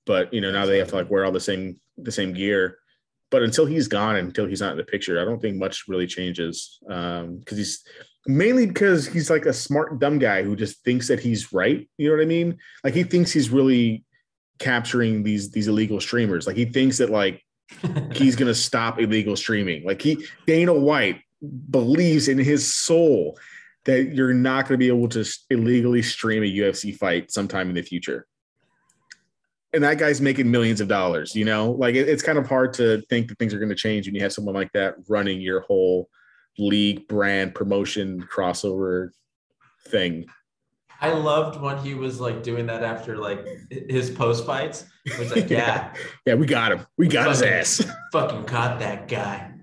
but you know now they have to like wear all the same the same gear. But until he's gone, until he's not in the picture, I don't think much really changes. Um, because he's mainly because he's like a smart dumb guy who just thinks that he's right. You know what I mean? Like he thinks he's really capturing these these illegal streamers. Like he thinks that like he's gonna stop illegal streaming. Like he Dana White believes in his soul that you're not gonna be able to illegally stream a UFC fight sometime in the future. And that guy's making millions of dollars, you know, like it- it's kind of hard to think that things are going to change when you have someone like that running your whole league brand promotion crossover thing. I loved when he was like doing that after like his post fights. Was like, yeah, Yeah, we got him. We got his Fucking- ass. fucking caught that guy.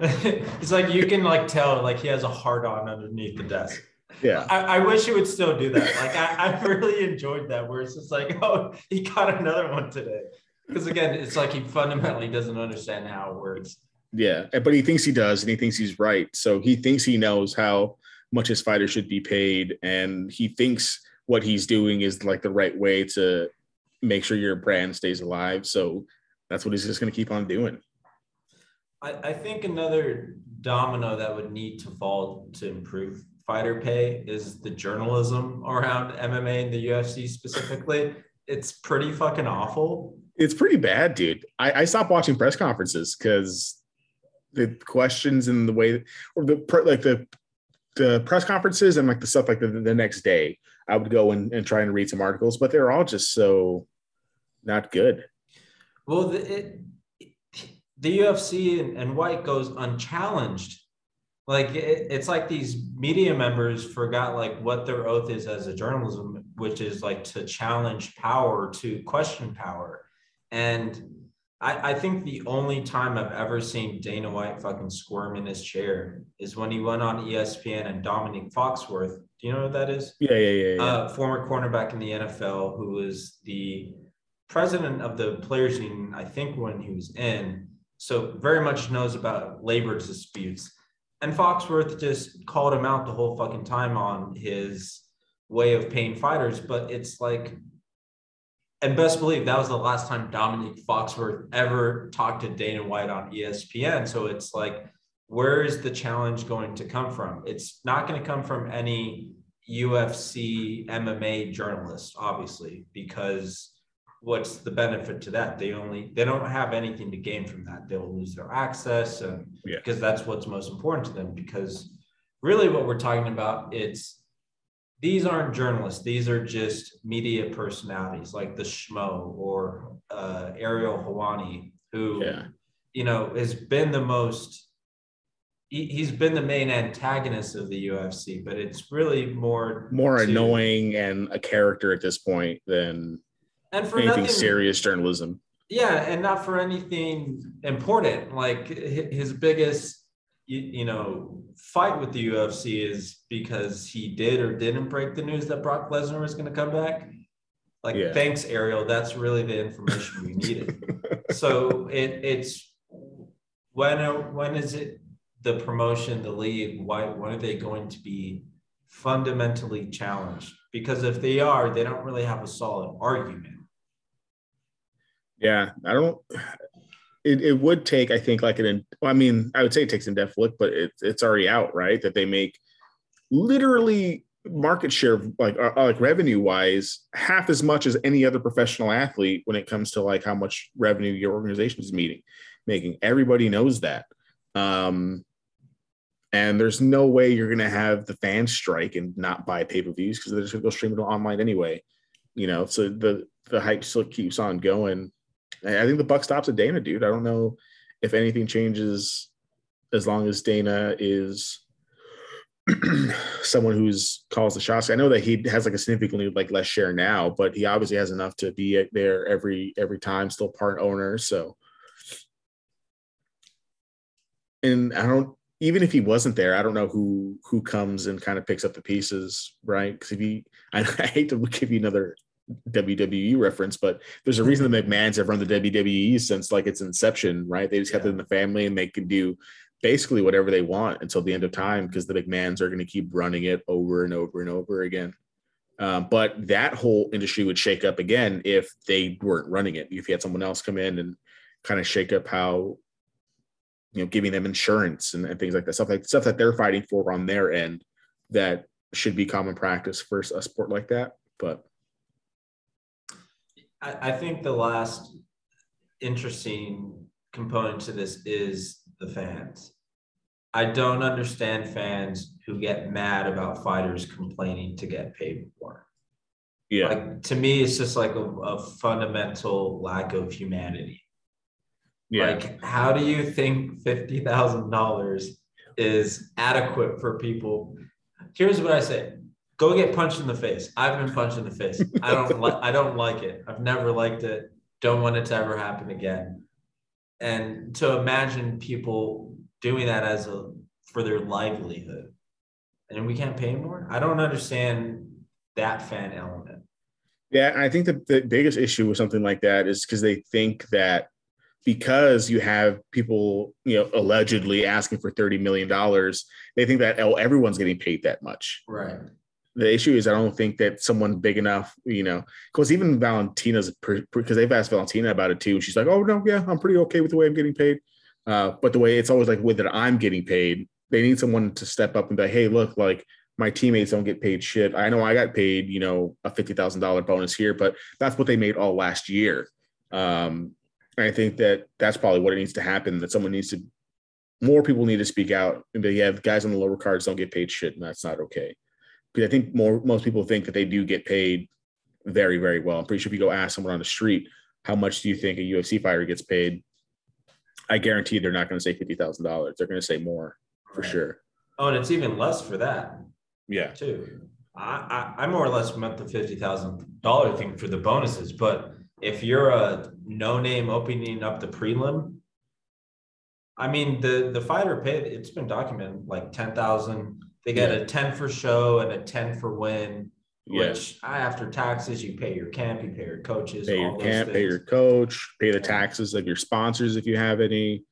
It's like you can like tell like he has a heart on underneath the desk. Yeah. I, I wish he would still do that. Like I, I really enjoyed that where it's just like, oh, he got another one today. Because again, it's like he fundamentally doesn't understand how it works. Yeah. But he thinks he does and he thinks he's right. So he thinks he knows how much his fighter should be paid. And he thinks what he's doing is like the right way to make sure your brand stays alive. So that's what he's just going to keep on doing. I, I think another domino that would need to fall to improve fighter pay is the journalism around MMA and the UFC specifically. It's pretty fucking awful. It's pretty bad, dude. I, I stopped watching press conferences because the questions and the way, or the like the the press conferences and like the stuff like the, the next day, I would go and, and try and read some articles, but they're all just so not good. Well, the, it, the UFC and, and White goes unchallenged. Like it, it's like these media members forgot like what their oath is as a journalism, which is like to challenge power, to question power. And I, I think the only time I've ever seen Dana White fucking squirm in his chair is when he went on ESPN and Domonique Foxworth. Do you know what that is? Yeah, yeah, yeah. yeah. uh, former cornerback in the NFL who was the president of the players union, I think, when he was in. So very much knows about labor disputes. And Foxworth just called him out the whole fucking time on his way of paying fighters. But it's like, and best believe that was the last time Domonique Foxworth ever talked to Dana White on ESPN. So it's like, where is the challenge going to come from? It's not going to come from any UFC MMA journalist, obviously, because what's the benefit to that? They only they don't have anything to gain from that. They'll lose their access, and Yeah. because that's what's most important to them. Because really, what we're talking about it's these aren't journalists. These are just media personalities like the Schmo or uh, Ariel Helwani, who, Yeah. you know, has been the most, he, he's been the main antagonist of the UFC, but it's really more, More to- annoying and a character at this point than and for anything nothing, serious journalism. Yeah, and not for anything important. Like his biggest, you, you know, fight with the UFC is because he did or didn't break the news that Brock Lesnar was going to come back. Like, Yeah. thanks, Ariel. That's really the information we needed. so it, it's when when is it the promotion, the league? Why when are they going to be fundamentally challenged? Because if they are, they don't really have a solid argument. Yeah, I don't. It, it would take, I think, like an. well, I mean, I would say it takes in depth look, but it's it's already out, right? That they make literally market share, like uh, like revenue wise, half as much as any other professional athlete when it comes to like how much revenue your organization is meeting, making. Everybody knows that. Um, and there's no way you're going to have the fans strike and not buy pay per views because they're just going to go stream it online anyway. You know, so the the hype still keeps on going. I I think the buck stops at Dana, dude. I don't know if anything changes as long as Dana is someone who's calls the shots. I know that he has like a significantly like less share now, but he obviously has enough to be there every every time, still part owner. So and I don't even if he wasn't there, I don't know who who comes and kind of picks up the pieces, right? Because if he, I, I hate to give you another WWE reference, but there's a reason the McMahons have run the WWE since like its inception, right? They just kept it in the family and they can do basically whatever they want until the end of time because the McMahons are going to keep running it over and over and over again. Um, but that whole industry would shake up again if they weren't running it. If you had someone else come in and kind of shake up how, you know, giving them insurance and, and things like that, stuff like stuff that they're fighting for on their end that should be common practice for a sport like that. But I, I think the last interesting component to this is the fans. I don't understand fans who get mad about fighters complaining to get paid more. yeah, Like to me, it's just like a, a fundamental lack of humanity. yeah, Like, how do you think fifty thousand dollars is adequate for people? Here's what I say: Go get punched in the face. I've been punched in the face. I don't like. I don't like it. I've never liked it. Don't want it to ever happen again. And to imagine people doing that as a for their livelihood, and we can't pay more. I don't understand that fan element. Yeah, I think the, the biggest issue with something like that is because they think that because you have people, you know, allegedly asking for $30 million, they think that oh, everyone's getting paid that much. Right. The issue is I don't think that someone big enough, you know, because even Valentina's because they've asked Valentina about it too. She's like, oh no, yeah, I'm pretty okay with the way I'm getting paid. Uh, but the way it's always like with that I'm getting paid, they need someone to step up and be like, hey, look, like my teammates don't get paid shit. I know I got paid, you know, a fifty thousand dollar bonus here, but that's what they made all last year. Um, I think that that's probably what it needs to happen. That someone needs to, more people need to speak out and be, yeah, guys on the lower cards don't get paid shit, and that's not okay. Because I think more most people think that they do get paid very, very well. I'm pretty sure if you go ask someone on the street, how much do you think a UFC fighter gets paid? I guarantee they're not going to say fifty thousand dollars. They're going to say more for Right. sure. Oh, and it's even less for that. Yeah. too. I, I, I more or less meant the fifty thousand dollar thing for the bonuses, but if you're a no name opening up the prelim, I mean the the fighter paid. It's been documented like ten thousand. They get a ten for show and a ten for win. Yeah. Which I, after taxes, you pay your camp, you pay your coaches, pay your camp, pay your coach, pay the taxes of your sponsors if you have any.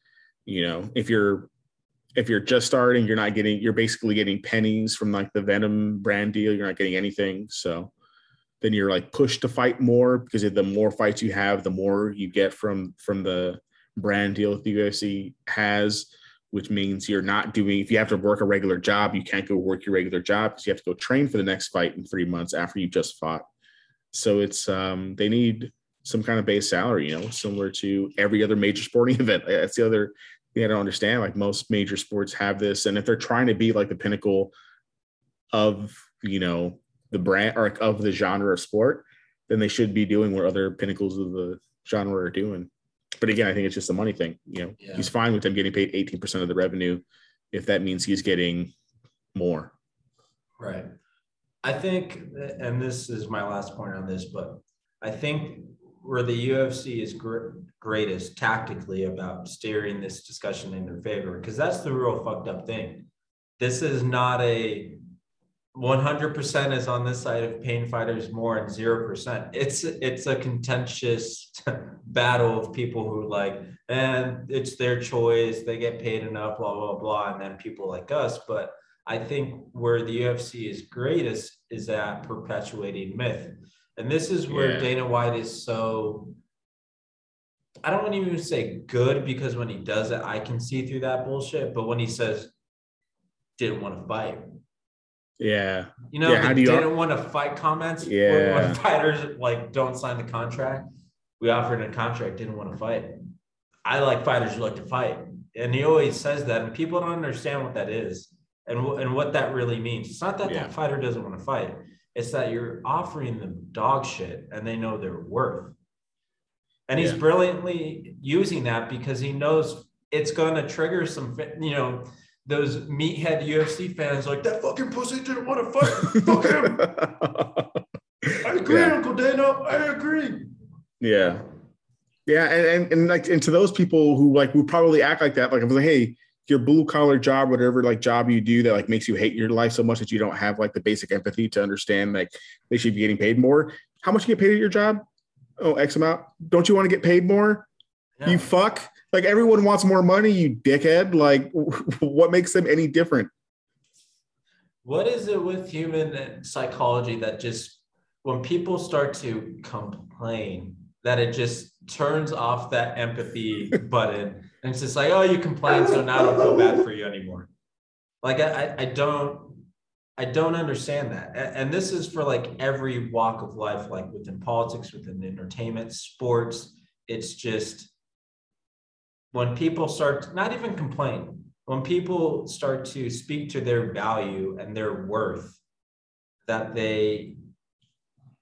You know, if you're if you're just starting, you're not getting you're basically getting pennies from like the Venum brand deal. You're not getting anything. So then you're like pushed to fight more because the more fights you have, the more you get from from the brand deal that the UFC has, which means you're not doing if you have to work a regular job, you can't go work your regular job because you have to go train for the next fight in three months after you just fought. So it's um they need some kind of base salary, you know, similar to every other major sporting event. That's the other thing I don't understand. Like most major sports have this, and if they're trying to be like the pinnacle of you know the brand or of the genre of sport, then they should be doing what other pinnacles of the genre are doing. But again, I think it's just a money thing. You know, Yeah. he's fine with them getting paid 18% of the revenue if that means he's getting more. Right. I think, and this is my last point on this, but I think where the UFC is gr- greatest tactically about steering this discussion in their favor, because that's the real fucked up thing. This is not a 100% is on this side of pain fighters more and 0%. It's it's a contentious battle of people who like, and it's their choice. They get paid enough, blah, blah, blah. And then people like us. But I think where the UFC is greatest is at perpetuating myth. And this is where Yeah. Dana White is so I don't want to even say good because when he does it, I can see through that bullshit. But when he says didn't want to fight, Yeah. you know, Yeah, how the do you- didn't want to fight comments. Yeah. When fighters like don't sign the contract, we offered a contract, didn't want to fight. I like fighters who like to fight, and he always says that, and people don't understand what that is and and what that really means. It's not that Yeah. that fighter doesn't want to fight; it's that you're offering them dog shit, and they know their worth. And he's Yeah. brilliantly using that because he knows it's going to trigger some, you know, those meathead UFC fans like that fucking pussy didn't want to fight. Fuck him. I agree, Yeah. Uncle Dana. I agree. Yeah. Yeah. And, and, and like, and to those people who like would probably act like that, like, I was like, hey, your blue collar job, whatever like job you do that like makes you hate your life so much that you don't have like the basic empathy to understand like they should be getting paid more. How much you get paid at your job? Oh, X amount. Don't you want to get paid more? You fuck. Like everyone wants more money, you dickhead. Like, what makes them any different? What is it with human psychology that just when people start to complain, that it just turns off that empathy button and it's just like, oh, you complain, so now I don't feel bad for you anymore. Like I, I- I don't, I don't understand that. And this is for like every walk of life, like within politics, within entertainment, sports. It's just when people start not even complain, when people start to speak to their value and their worth, that they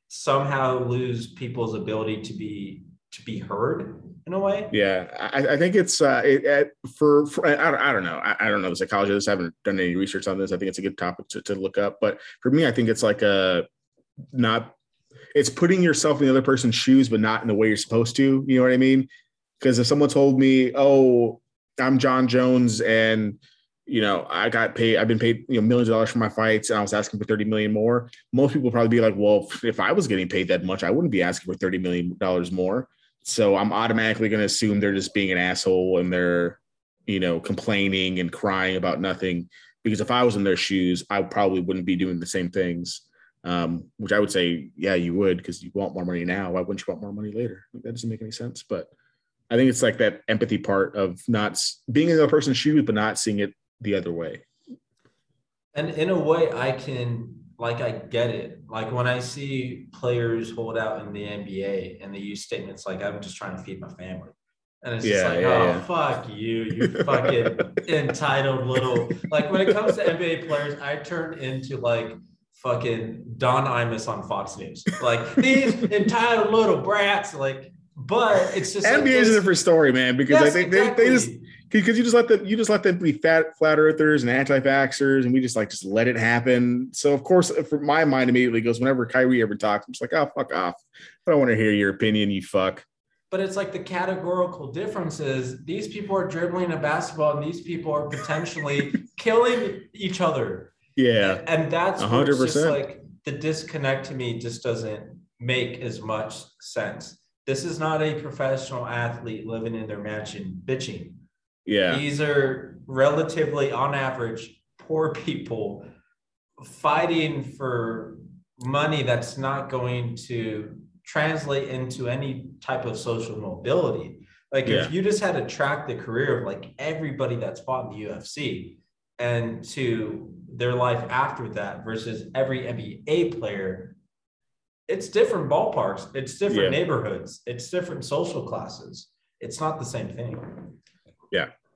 somehow lose people's ability to be to be heard in a way. Yeah, I, I think it's uh, it, it, for, for I, don't, I don't know I, I don't know the psychology of this. I haven't done any research on this. I think it's a good topic to, to look up. But for me, I think it's like a not it's putting yourself in the other person's shoes, but not in the way you're supposed to. You know what I mean? Because if someone told me, "Oh, I'm Jon Jones," and you know, I got paid, I've been paid, you know, millions of dollars for my fights, and I was asking for 30 million more. Most people probably be like, well, if I was getting paid that much, I wouldn't be asking for 30 million dollars more. So I'm automatically going to assume they're just being an asshole and they're, you know, complaining and crying about nothing. Because if I was in their shoes, I probably wouldn't be doing the same things. Um, which I would say, yeah, you would, because you want more money now. Why wouldn't you want more money later? That doesn't make any sense. But I think it's like that empathy part of not being in the person's shoes, but not seeing it the other way. And in a way, I can like I get it. Like when I see players hold out in the NBA and they use statements like "I'm just trying to feed my family," and it's just like, yeah, "Oh yeah. fuck you, you fucking entitled little." Like when it comes to NBA players, I turn into like fucking Don Imus on Fox News. Like these entitled little brats. Like, but it's just like NBA is a different story, man, because I Yes, think they, they just because you just let them you just let them be fat flat earthers and anti-vaxxers and we just like just let it happen so of course for my mind immediately goes whenever Kyrie ever talks i'm just like oh fuck off i don't want to hear your opinion you fuck But it's like the categorical differences. these people are dribbling a basketball and these people are potentially killing each other. yeah And that's A hundred just percent. like the disconnect to me just doesn't make as much sense. This is not a professional athlete living in their mansion bitching. yeah These are relatively, on average, poor people fighting for money that's not going to translate into any type of social mobility. Like Yeah. if you just had to track the career of like everybody that's fought in the UFC and to their life after that versus every NBA player, it's different ballparks, it's different Yeah. neighborhoods, it's different social classes. It's not the same thing.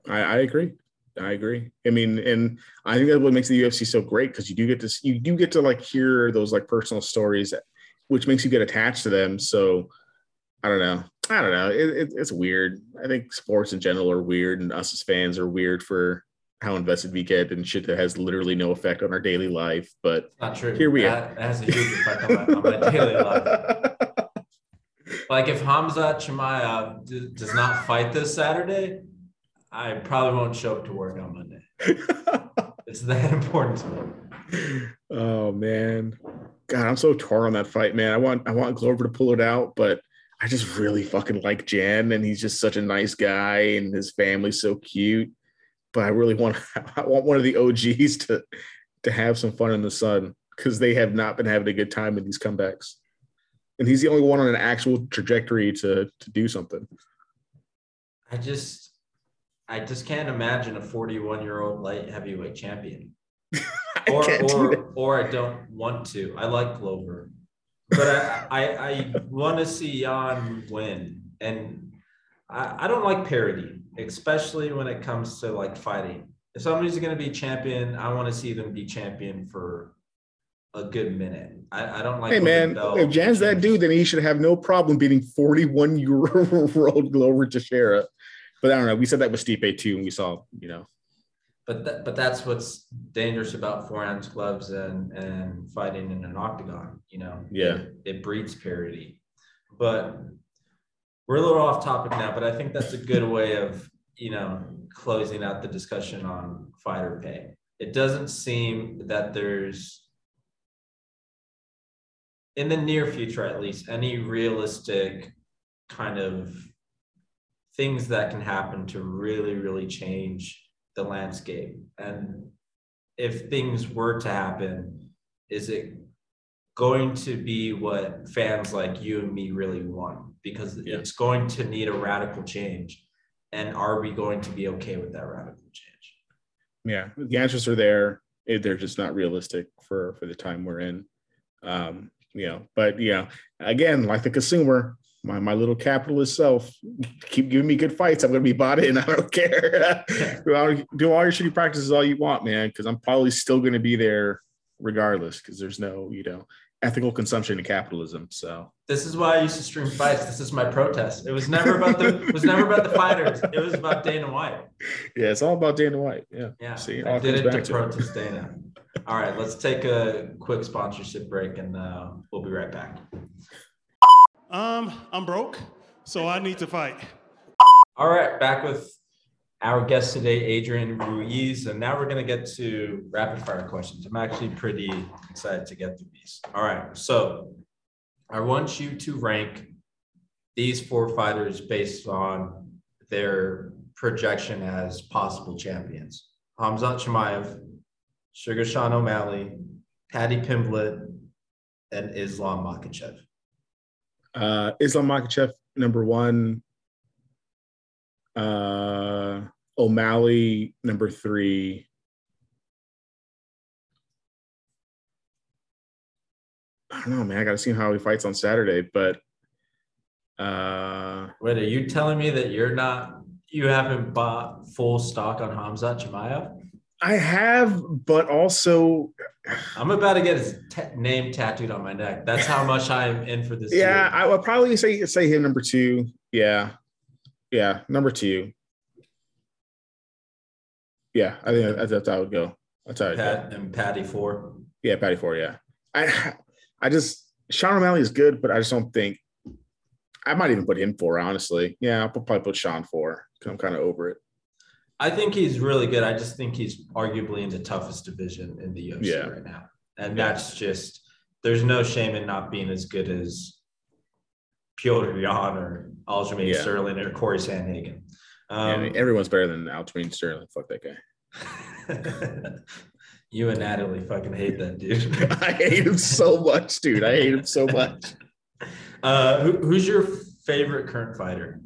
I, I agree I agree. I mean, and I think that's what makes the UFC so great because you do get to you do get to like hear those like personal stories, which makes you get attached to them. So I don't know. I don't know. It, it, it's weird. I think sports in general are weird, and us as fans are weird for how invested we get and shit that has literally no effect on our daily life. But Not true. Here we that, has a huge effect on my, on my daily life. Like if Hamza Chimaev d- does not fight this Saturday, I probably won't show up to work on Monday. It's that important to me. oh man, God, I'm so torn on that fight, man. I want I want Glover to pull it out, but I just really fucking like Jan, and he's just such a nice guy, and his family's so cute. But I really want I want one of the OGs to to have some fun in the sun because they have not been having a good time in these comebacks, and he's the only one on an actual trajectory to to do something. I just, I just can't imagine a 41 year old light heavyweight champion. Or, can't do that. or, or I don't want to. I like Glover, but I, I, I want to see Jan win, and I, I don't like parity, especially when it comes to like fighting. If somebody's going to be champion, I want to see them be champion for a good minute. I, I don't like. Hey man, if Jan's that dude, then he should have no problem beating 41 year old Glover Teixeira. But I don't know. We said that with Stipe too, and we saw, you know, But that, but that's what's dangerous about four ounce gloves and and fighting in an octagon. You know, Yeah. it, it breeds parity. But we're a little off topic now, but I think that's a good way of you know closing out the discussion on fighter pay. It doesn't seem that there's in the near future, at least, any realistic kind of things that can happen to really, really change the landscape. And if things were to happen, is it going to be what fans like you and me really want? Because Yeah. it's going to need a radical change. And are we going to be okay with that radical change? yeah, the answers are there. They're just not realistic for for the time we're in. Um, you know, but you know, again, like the consumer, my my little capitalist self, keep giving me good fights. I'm gonna be bought in. I don't care. do, all, do all your shitty practices all you want, man, because I'm probably still gonna be there regardless, because there's no, you know, ethical consumption in capitalism. So This is why I used to stream fights. This is my protest. It was never about the it was never about the fighters. It was about Dana White. yeah, it's all about Dana White. Yeah. Yeah, See, I all did it back to to it. protest Dana. All right, let's take a quick sponsorship break and uh, we'll be right back. Um, I'm broke, so I need to fight. All right, back with our guest today, Adrian Ruiz, and now we're gonna get to rapid fire questions. I'm actually pretty excited to get through these. All right, so I want you to rank these four fighters based on their projection as possible champions. Hamzat Chimaev, Sugar Sean O'Malley, Paddy Pimblett, and Islam Makhachev. Uh, Islam Makhachev, number one. Uh, O'Malley, number three. I don't know, man. I got to see how he fights on Saturday, but uh, Wait, are you telling me that you're not, you haven't bought full stock on Hamza Chimaev? I have, but also, I'm about to get his ta- name tattooed on my neck. That's how much I'm in for this. yeah, dude. I would probably say say him number two. Yeah, yeah, number two. Yeah, I think that's, that's how I would go. That's how. Pat and Paddy four. Yeah, Paddy Four. Yeah, I, I just Sean O'Malley is good, but I just don't think I might even put him four. Honestly, yeah, I'll probably put Sean four because I'm kind of over it. I think he's really good. I just think he's arguably in the toughest division in the UFC Yeah. right now, and Yeah. that's just there's no shame in not being as good as Petr Yan or Aljamain Yeah. Sterling or Corey Sandhagen. Yeah, Um, everyone's better than Altuin Sterling. Fuck that guy. you and Natalie fucking hate that dude. I hate him so much, dude. I hate him so much. Uh, who, who's your favorite current fighter?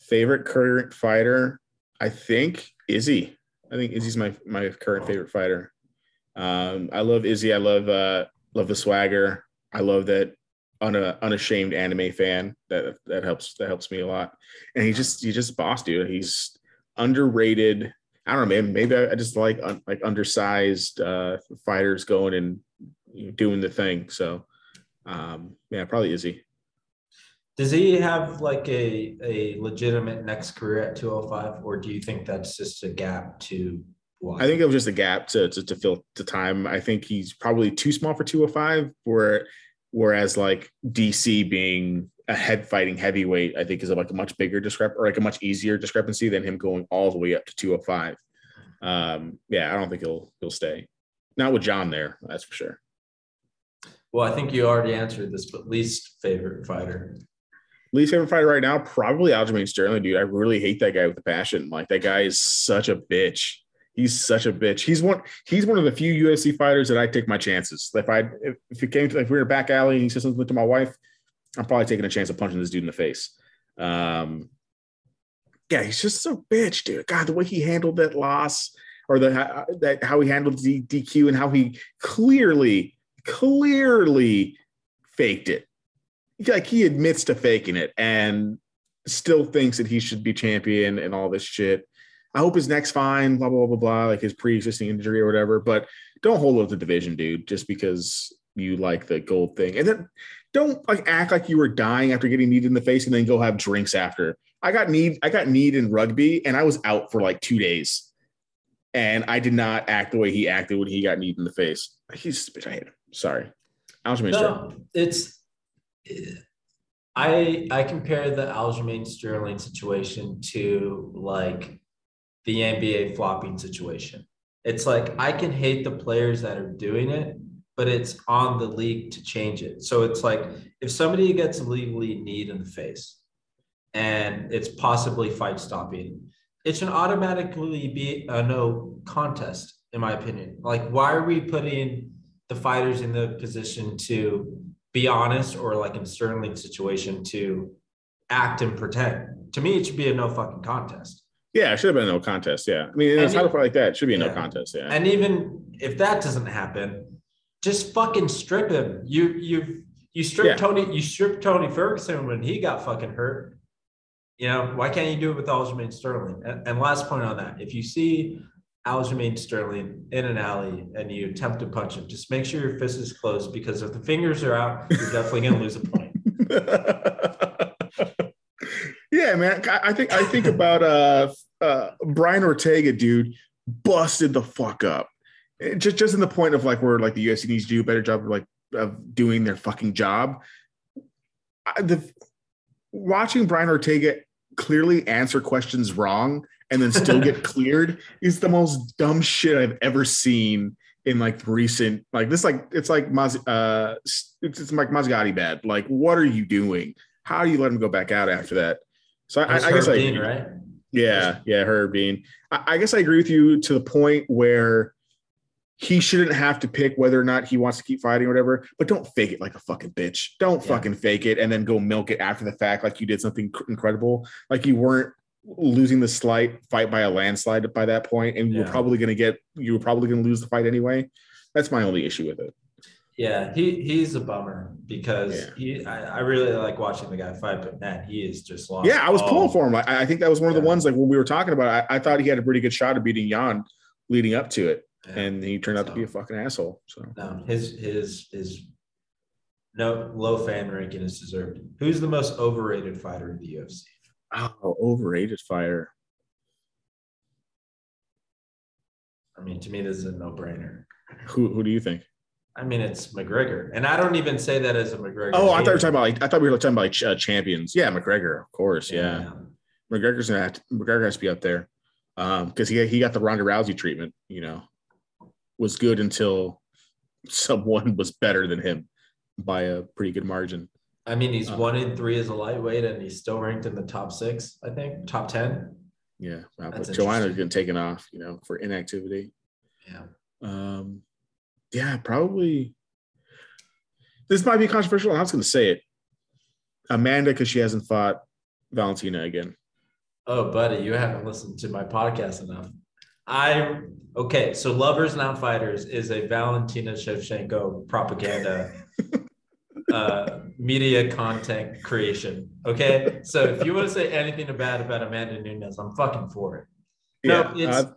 Favorite current fighter, I think Izzy. I think Izzy's my my current favorite fighter. Um, I love Izzy. I love uh love the swagger. I love that un, unashamed anime fan. That that helps that helps me a lot. And he just he just boss, dude. He's underrated. I don't know, maybe maybe I just like un, like undersized uh, fighters going and you know, doing the thing. So um, yeah, probably Izzy. Does he have like a, a legitimate next career at 205, or do you think that's just a gap to I think it was just a gap to, to, to fill the time. I think he's probably too small for 205, where whereas like DC being a head fighting heavyweight, I think is like a much bigger discrep or like a much easier discrepancy than him going all the way up to 205. Um, yeah, I don't think he'll he'll stay. Not with Jon there, that's for sure. Well, I think you already answered this, but least favorite fighter. Least favorite fighter right now, probably Aljamain Sterling, dude. I really hate that guy with a passion. Like that guy is such a bitch. He's such a bitch. He's one. He's one of the few UFC fighters that I take my chances. If I if, if it came to if we were back alley and he said something to my wife, I'm probably taking a chance of punching this dude in the face. Um, yeah, he's just so bitch, dude. God, the way he handled that loss or the that how he handled the DQ and how he clearly, clearly faked it. Like he admits to faking it and still thinks that he should be champion and all this shit. I hope his neck's fine, blah, blah, blah, blah, like his pre-existing injury or whatever. But don't hold up the division, dude, just because you like the gold thing. And then don't like act like you were dying after getting kneed in the face and then go have drinks after. I got need I got kneed in rugby and I was out for like two days. And I did not act the way he acted when he got kneed in the face. He's bitch, I hate him. Sorry. Aljamain no, it's I I compare the Aljamain Sterling situation to like the NBA flopping situation. It's like I can hate the players that are doing it, but it's on the league to change it. So it's like if somebody gets legally kneed in the face and it's possibly fight stopping, it should automatically be a no contest, in my opinion. Like, why are we putting the fighters in the position to be honest or like in Sterling situation to act and pretend? To me, it should be a no fucking contest. Yeah, it should have been a no contest. Yeah. I mean, in a title fight like that, it should be a yeah. no contest. Yeah. And even if that doesn't happen, just fucking strip him. You you you strip yeah. Tony you strip Tony Ferguson when he got fucking hurt. You know why can't you do it with Aljamain Sterling? And, and last point on that: if you see Aljamain Sterling in an alley and you attempt to punch him, just make sure your fist is closed because if the fingers are out, you're definitely gonna lose a point. yeah, man. I think I think about uh, uh Brian Ortega, dude, busted the fuck up just just in the point of like where like the UFC needs to do a better job of like of doing their fucking job. The watching Brian Ortega clearly answer questions wrong and then still get cleared is the most dumb shit I've ever seen in like recent like this like it's like Maz, uh it's, it's like Mazzagatti bad. Like what are you doing? How do you let him go back out after that? So I, I, guess I right. Yeah, yeah, Herb Dean. I, I guess I agree with you to the point where he shouldn't have to pick whether or not he wants to keep fighting or whatever, but don't fake it like a fucking bitch. Don't yeah. fucking fake it and then go milk it after the fact like you did something incredible. Like you weren't losing the slight fight by a landslide by that point, and you yeah. were probably going to get you were probably going to lose the fight anyway. That's my only issue with it. Yeah, he he's a bummer because yeah. he I, I, really like watching the guy fight, but man, he is just lost. Yeah, I was pulling for him. I, I, think that was one of the ones like when we were talking about. I, I thought he had a pretty good shot of beating Yan leading up to it yeah. and he turned out so, to be a fucking asshole. So no, his his his no low fan ranking is deserved. Who's the most overrated fighter in the UFC? Oh, overrated fighter. I mean, to me, this is a no brainer. Who who do you think? I mean, it's McGregor, and I don't even say that as a McGregor. Oh, I thought you were talking about like I thought we were talking about like uh, champions. Yeah, McGregor, of course. Yeah, yeah. McGregor's gonna have to, McGregor has to be up there because um, he he got the Ronda Rousey treatment. You know, was good until someone was better than him by a pretty good margin. I mean, he's uh, one in three as a lightweight, and he's still ranked in the top six. I think top ten. Yeah, wow, but Joanna's getting taken off, you know, for inactivity. Yeah. Um, yeah, probably. This might be controversial. I was going to say it. Amanda, because she hasn't fought Valentina again. Oh, buddy, you haven't listened to my podcast enough. I okay. So lovers not fighters is a Valentina Shevchenko propaganda uh, media content creation. Okay, so if you want to say anything bad about Amanda Nunes, I'm fucking for it. No, yeah, it's uh,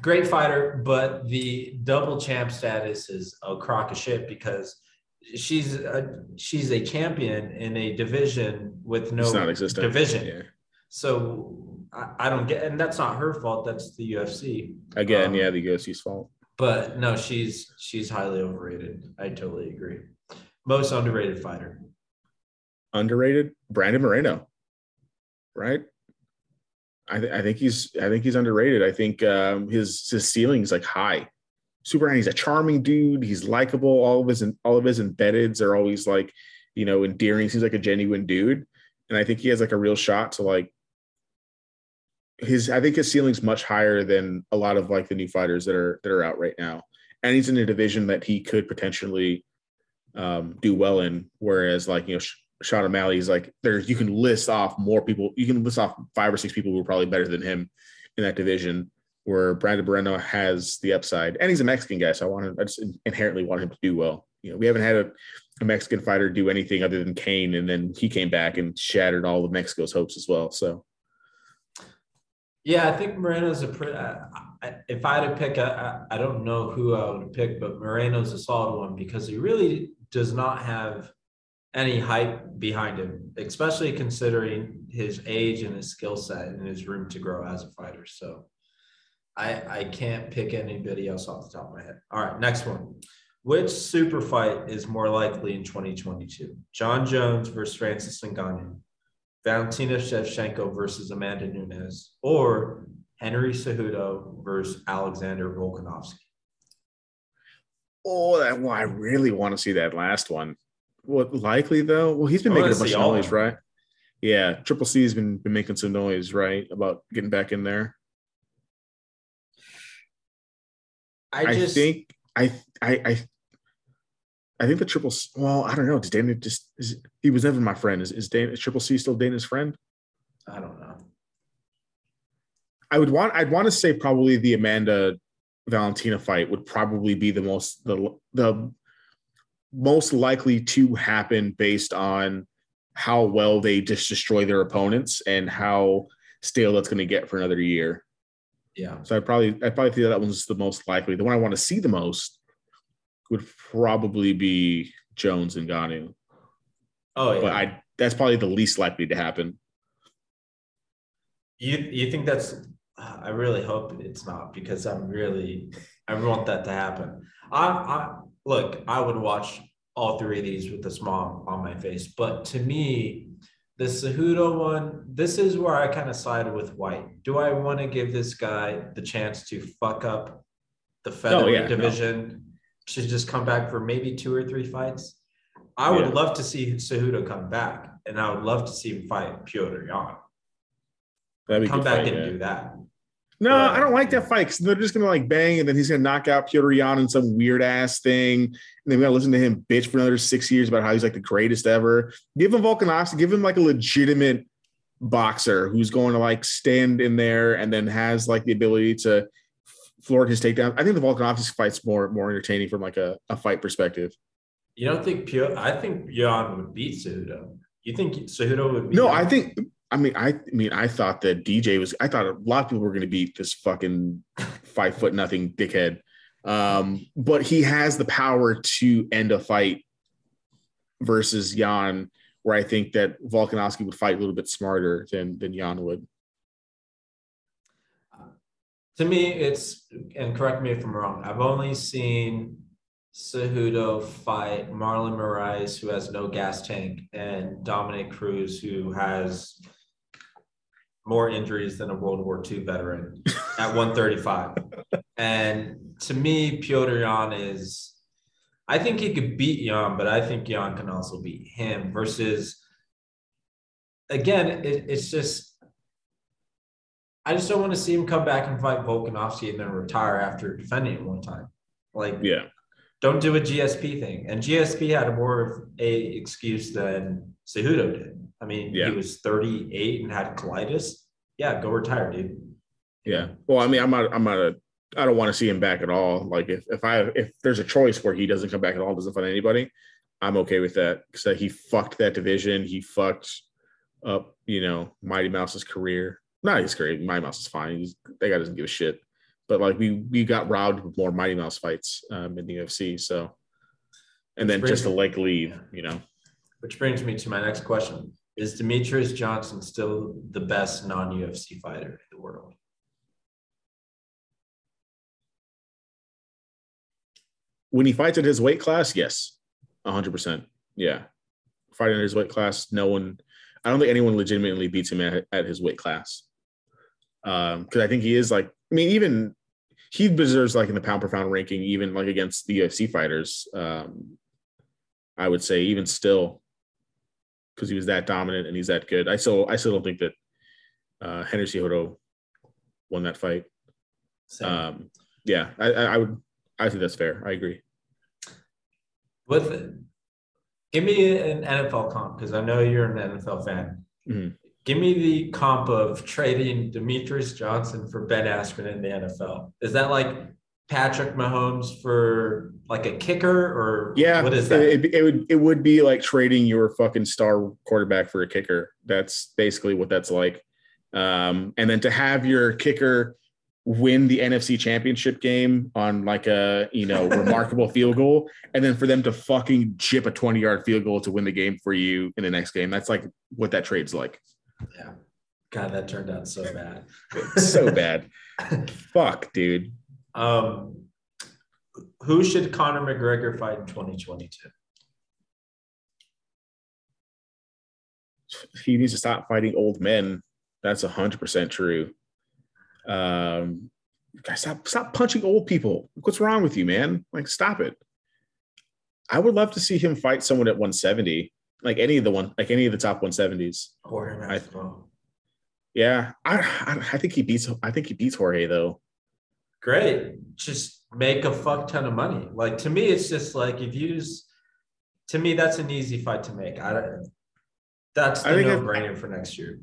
great fighter, but the double champ status is a crock of shit because she's a, she's a champion in a division with no it's not existent. division. Yeah. So I, I don't get, and that's not her fault. That's the UFC. Again, Um, yeah, the UFC's fault. But no, she's she's highly overrated. I totally agree. Most underrated fighter. Underrated, Brandon Moreno, right? I, th- I think he's I think he's underrated. I think um, his his ceiling is like high, super high. He's a charming dude. He's likable. All of his all of his embeddeds are always like, you know, endearing. Seems like a genuine dude, and I think he has like a real shot to like his. I think his ceiling's much higher than a lot of like the new fighters that are that are out right now, and he's in a division that he could potentially um, do well in. Whereas like you know. Sean O'Malley's like there you can list off more people you can list off five or six people who are probably better than him in that division where Brandon Moreno has the upside and he's a Mexican guy so I want to I just inherently want him to do well you know we haven't had a, a Mexican fighter do anything other than Cain and then he came back and shattered all of Mexico's hopes as well so Yeah, I think Moreno's a pretty. If I had to pick, I, I don't know who I would pick, but Moreno's a solid one because he really does not have any hype behind him, especially considering his age and his skill set and his room to grow as a fighter. So I I can't pick anybody else off the top of my head. All right, next one. Which super fight is more likely in 2022? Jon Jones versus Francis Ngannou, Valentina Shevchenko versus Amanda Nunes, or Henry Cejudo versus Alexander Volkanovski. oh that well I really want to see that last one what likely though well he's been making a bunch of noise them. right yeah Triple C has been been making some noise right about getting back in there I I, just think I I I I think the triple. C- Well, I don't know. Does Dana just? Is, he was never my friend. Is, is Dana is Triple C still Dana's friend? I don't know. I would want. I'd want to say probably the Amanda Valentina fight would probably be the most the the most likely to happen based on how well they just destroy their opponents and how stale that's going to get for another year. Yeah. So I probably I probably think that one's the most likely. The one I want to see the most would probably be Jones and Ngannou. Oh yeah. But I that's probably the least likely to happen. You you think that's? I really hope it's not because I'm really I want that to happen. I I look. I would watch all three of these with a smile on my face, but to me, the Cejudo one, this is where I kind of sided with White. Do I want to give this guy the chance to fuck up the oh, featherweight yeah, no. division to just come back for maybe two or three fights? I would Yeah. love to see Cejudo come back, and I would love to see him fight Petr Yan. That'd be Come back fight, and yeah. do that. No, I don't like that fight because they're just gonna like bang and then he's gonna knock out Petr Yan in some weird ass thing. And then we gotta listen to him bitch for another six years about how he's like the greatest ever. Give him Volkanovski, give him like a legitimate boxer who's going to like stand in there and then has like the ability to floor his takedown. I think the Volkanovski fight's more more entertaining from like a, a fight perspective. You don't think Pio? I think Yan would beat Cejudo. You think Cejudo would beat? No, Yan? I think I mean I, I mean I thought that DJ was I thought a lot of people were gonna beat this fucking five foot nothing dickhead. Um, but he has the power to end a fight versus Yan, where I think that Volkanovski would fight a little bit smarter than than Yan would. To me, it's and correct me if I'm wrong. I've only seen Cejudo fight Marlon Moraes, who has no gas tank, and Dominick Cruz, who has more injuries than a World War II veteran at 135. and to me, Petr Yan is, I think he could beat Yan, but I think Yan can also beat him versus, again, it, it's just, I just don't want to see him come back and fight Volkanovski and then retire after defending it one time. Like, Yeah. don't do a GSP thing. And GSP had more of a excuse than Cejudo did. I mean, Yeah. he was 38 and had colitis. Yeah, go retire, dude. Yeah. Well, I mean, I'm not I'm not a I don't want to see him back at all. Like if if I if there's a choice where he doesn't come back at all, doesn't fight anybody, I'm okay with that. Because he fucked that division. He fucked up, you know, Mighty Mouse's career. Not he's great. Mighty Mouse is fine. He's, that guy doesn't give a shit. But like we we got robbed with more Mighty Mouse fights um, in the UFC. So, and then just to like leave, you know. Which brings me to my next question. Is Demetrious Johnson still the best non-UFC fighter in the world? When he fights at his weight class, yes, hundred percent. Yeah, fighting at his weight class, no one. I don't think anyone legitimately beats him at, at his weight class. Um, because I think he is like. I mean, even he deserves like in the pound per pound ranking, even like against the UFC fighters. Um, I would say even still, because he was that dominant and he's that good. I still I still don't think that uh, Henry Cejudo won that fight. Same. Um, yeah, I, I, I would. I think that's fair. I agree. With give me an NFL comp because I know you're an NFL fan. Mhm. Give me the comp of trading Demetrious Johnson for Ben Askren in the NFL. Is that like Patrick Mahomes for like a kicker or Yeah, What is that? It, it, would it would be like trading your fucking star quarterback for a kicker. That's basically what that's like. Um, and then to have your kicker win the NFC Championship game on like a you know remarkable field goal, and then for them to fucking chip a twenty yard field goal to win the game for you in the next game. That's like what that trade's like. yeah. God, that turned out so bad. so bad. Fuck, dude. Um, who should Conor McGregor fight in 2022? he needs to stop fighting old men. That's hundred percent true. Um, guys, stop stop punching old people. What's wrong with you, man? Like, stop it. I would love to see him fight someone at 170, like any of the one, like any of the top 170s. Jorge I- Masvidal. Yeah, I, I I think he beats I think he beats Jorge though. Great. Just make a fuck ton of money. Like to me, it's just like if you just to me, that's an easy fight to make. I don't that's I the think no brainer for next year.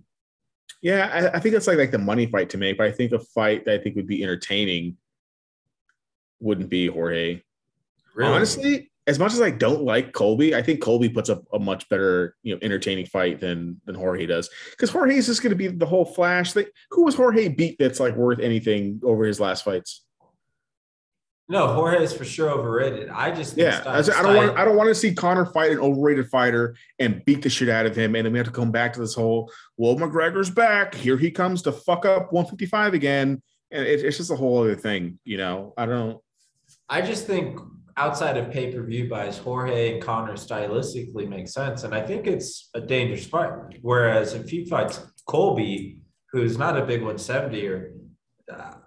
Yeah, I, I think it's like like the money fight to make, but I think a fight that I think would be entertaining wouldn't be Jorge. Really? Honestly, as much as I don't like Colby, I think Colby puts up a much better, you know, entertaining fight than than Jorge does. Because Jorge is just going to be the whole flash thing. Who was Jorge beat that's like worth anything over his last fights? no, Jorge is for sure overrated. I just think Yeah, I, I don't want. I don't want to see Conor fight an overrated fighter and beat the shit out of him, and then we have to come back to this whole. Well, McGregor's back. Here he comes to fuck up 155 again, and it, it's just a whole other thing. You know, I don't. I just think outside of pay per view buys, Jorge and Conor stylistically make sense, and I think it's a dangerous fight. Whereas if he fights Colby, who's not a big 170 or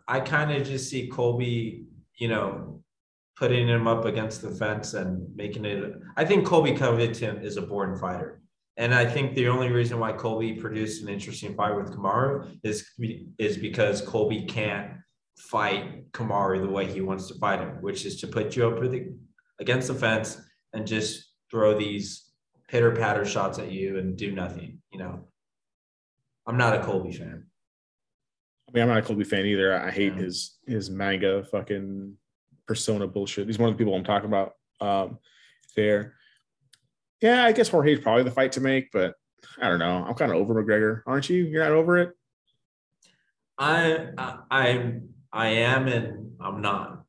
I kind of just see Colby, you know, putting him up against the fence and making it. I think Colby Covington is a born fighter. And I think the only reason why Colby produced an interesting fight with Kamaru is, is because Colby can't fight Kamaru the way he wants to fight him, which is to put you up the, against the fence and just throw these pitter patter shots at you and do nothing. You know, I'm not a Colby fan. I mean, I'm not a Colby fan either. I hate Yeah. his his MAGA fucking persona bullshit. He's one of the people I'm talking about. Um, there. Yeah, I guess Jorge's probably the fight to make, but I don't know. I'm kind of over McGregor, aren't you? You're not over it. I, I I'm I am and I'm not.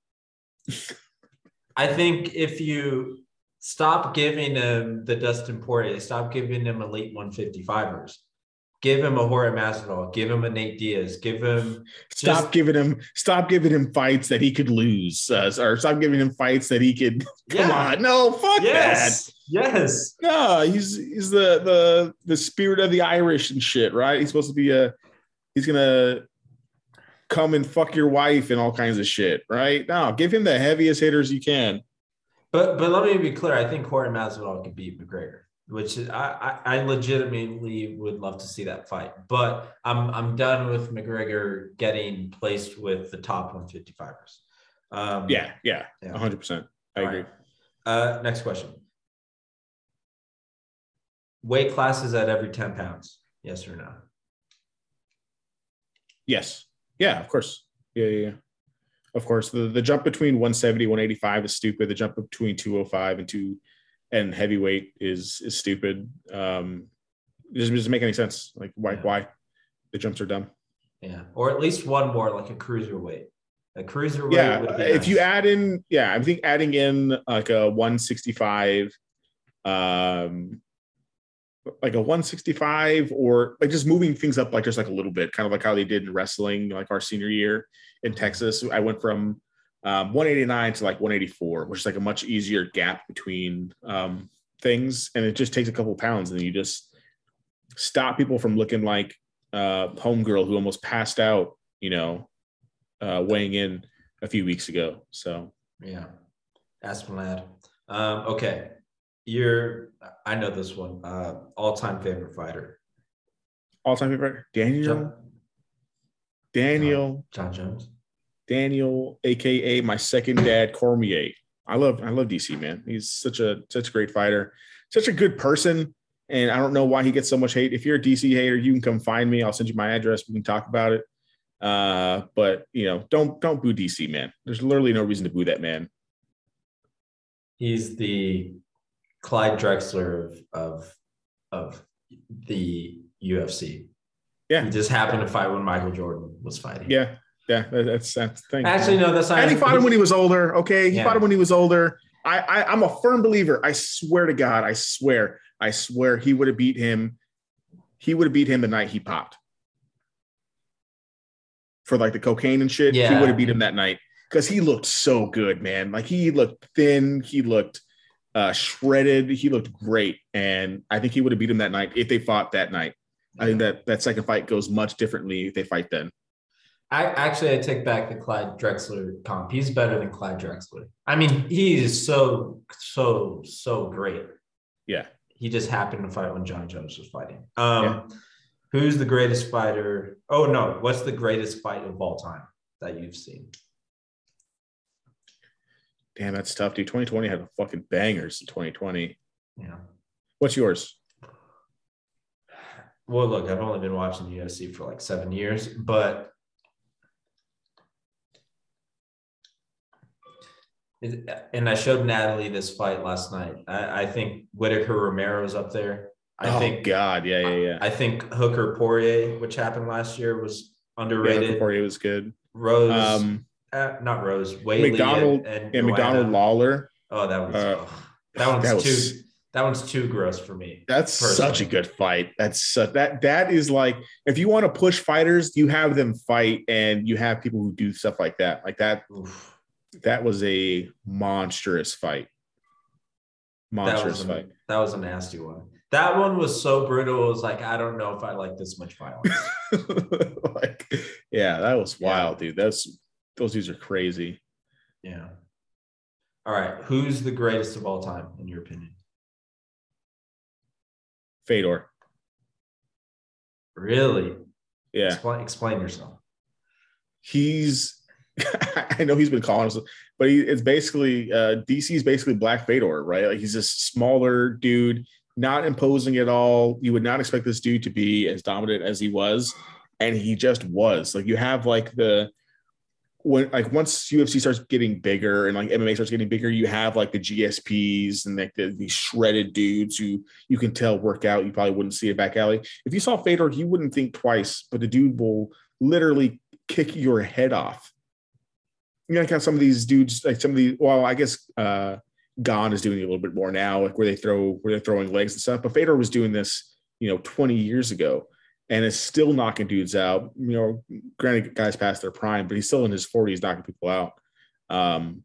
I think if you stop giving him the Dustin Poirier, stop giving him elite 155ers, give him a Jorge Masvidal, give him a Nate Diaz, give him Stop Just- giving him. Stop giving him fights that he could lose, uh, or stop giving him fights that he could. Come on, no, fuck yes, yes. that. No, he's he's the the the spirit of the Irish and shit, right? He's supposed to be a. He's gonna come and fuck your wife and all kinds of shit, right? Now give him the heaviest hitters you can. But but let me be clear. I think Jorge Masvidal could beat McGregor, which is, I, I I legitimately would love to see that fight. But I'm I'm done with McGregor getting placed with the top 155ers. Um, Yeah, yeah, Yeah. hundred percent. I All agree. right. Uh, next question. Weight classes at every 10 pounds. Yes or no? Yes. Yeah, of course. Yeah, yeah, yeah. Of course. The the jump between 170, 185 is stupid. The jump between 205 and two and heavyweight is is stupid. Um it doesn't, doesn't make any sense. Like why Yeah. why? The jumps are dumb. Yeah, or at least one more, like a cruiserweight. A cruiserweight. Yeah, would be if you add in, yeah, I think adding in like a 165, um, like a 165, or like just moving things up like just like a little bit, kind of like how they did in wrestling, like our senior year in Texas. I went from um, 189 to like 184, which is like a much easier gap between um, things, and it just takes a couple pounds, and you just stop people from looking like uh, homegirl who almost passed out, you know, uh, weighing in a few weeks ago. So Yeah. Aspen Ladd. Um, okay. You're I know this one. Uh all-time favorite fighter. all time favorite Daniel, Jon, Daniel, Jon Jones. Daniel, aka my second dad, Cormier. I love I love DC man. He's such a such a great fighter, such a good person. And I don't know why he gets so much hate. If you're a DC hater, you can come find me. I'll send you my address. We can talk about it. Uh, but you know, don't don't boo DC man. There's literally no reason to boo that man. He's the Clyde Drexler of of, of the UFC. Yeah. He just happened to fight when Michael Jordan was fighting. Yeah, yeah, that's that's the thing. Actually, no, that's not and he fought him when he was older. Okay, he Yeah. fought him when he was older. I, I I'm a firm believer. I swear to God, I swear, I swear, he would have beat him. He would have beat him the night he popped for like the cocaine and shit. He would have beat him that night because he looked so good, man. Like he looked thin. He looked uh, shredded. He looked great, and I think he would have beat him that night if they fought that night. I think that that second fight goes much differently if they fight then. I actually I take back the Clyde Drexler comp. He's better than Clyde Drexler. I mean, he is so so so great. Yeah. He just happened to fight when Jon Jones was fighting. Um, who's the greatest fighter? Oh no, what's the greatest fight of all time that you've seen? Damn, that's tough, dude. 2020 had fucking bangers in 2020. Yeah. What's yours? Well, look, I've only been watching the UFC for like seven years, but and I showed Natalie this fight last night. I, I think Whitaker Romero's up there. I oh think God, yeah, yeah, yeah. I think Hooker Poirier, which happened last year, was yeah underrated. Poirier was good. Rose, Um, uh, not Rose, Whaley MacDonald- and, and yeah, Joanna. MacDonald Lawler. Oh, that was uh, that one's that was- too that one's too gross for me. That's Personally. such a good fight. That's su- that that is like if you want to push fighters, you have them fight, and you have people who do stuff like that. Like that. Oof. That was a monstrous fight. That Monstrous was, a, fight. that was a nasty one. That one was so brutal. It was like, I don't know if I like this much violence. like, yeah, that was Yeah. wild, dude. That's those dudes are crazy. yeah. All right. Who's the greatest of all time, in your opinion? Fedor. Really? Yeah. Explain, explain yourself. he's I know he's been calling us, but he, it's basically uh DC's basically Black Fedor, right? Like he's this smaller dude, not imposing at all. You would not expect this dude to be as dominant as he was, and he just was. Like you have like the when like once UFC starts getting bigger and like MMA starts getting bigger, you have like the GSPs and like the, these shredded dudes who you can tell work out. You probably wouldn't see a back alley. If you saw Fedor, you wouldn't think twice, but the dude will literally kick your head off. You know, kind of some of these dudes, like some of the, well, I guess uh Gane is doing it a little bit more now, like where they throw, where they're throwing legs and stuff. But Fedor was doing this, you know, 20 years ago and is still knocking dudes out. You know, granted, guys past their prime, but he's still in his 40s knocking people out. Um,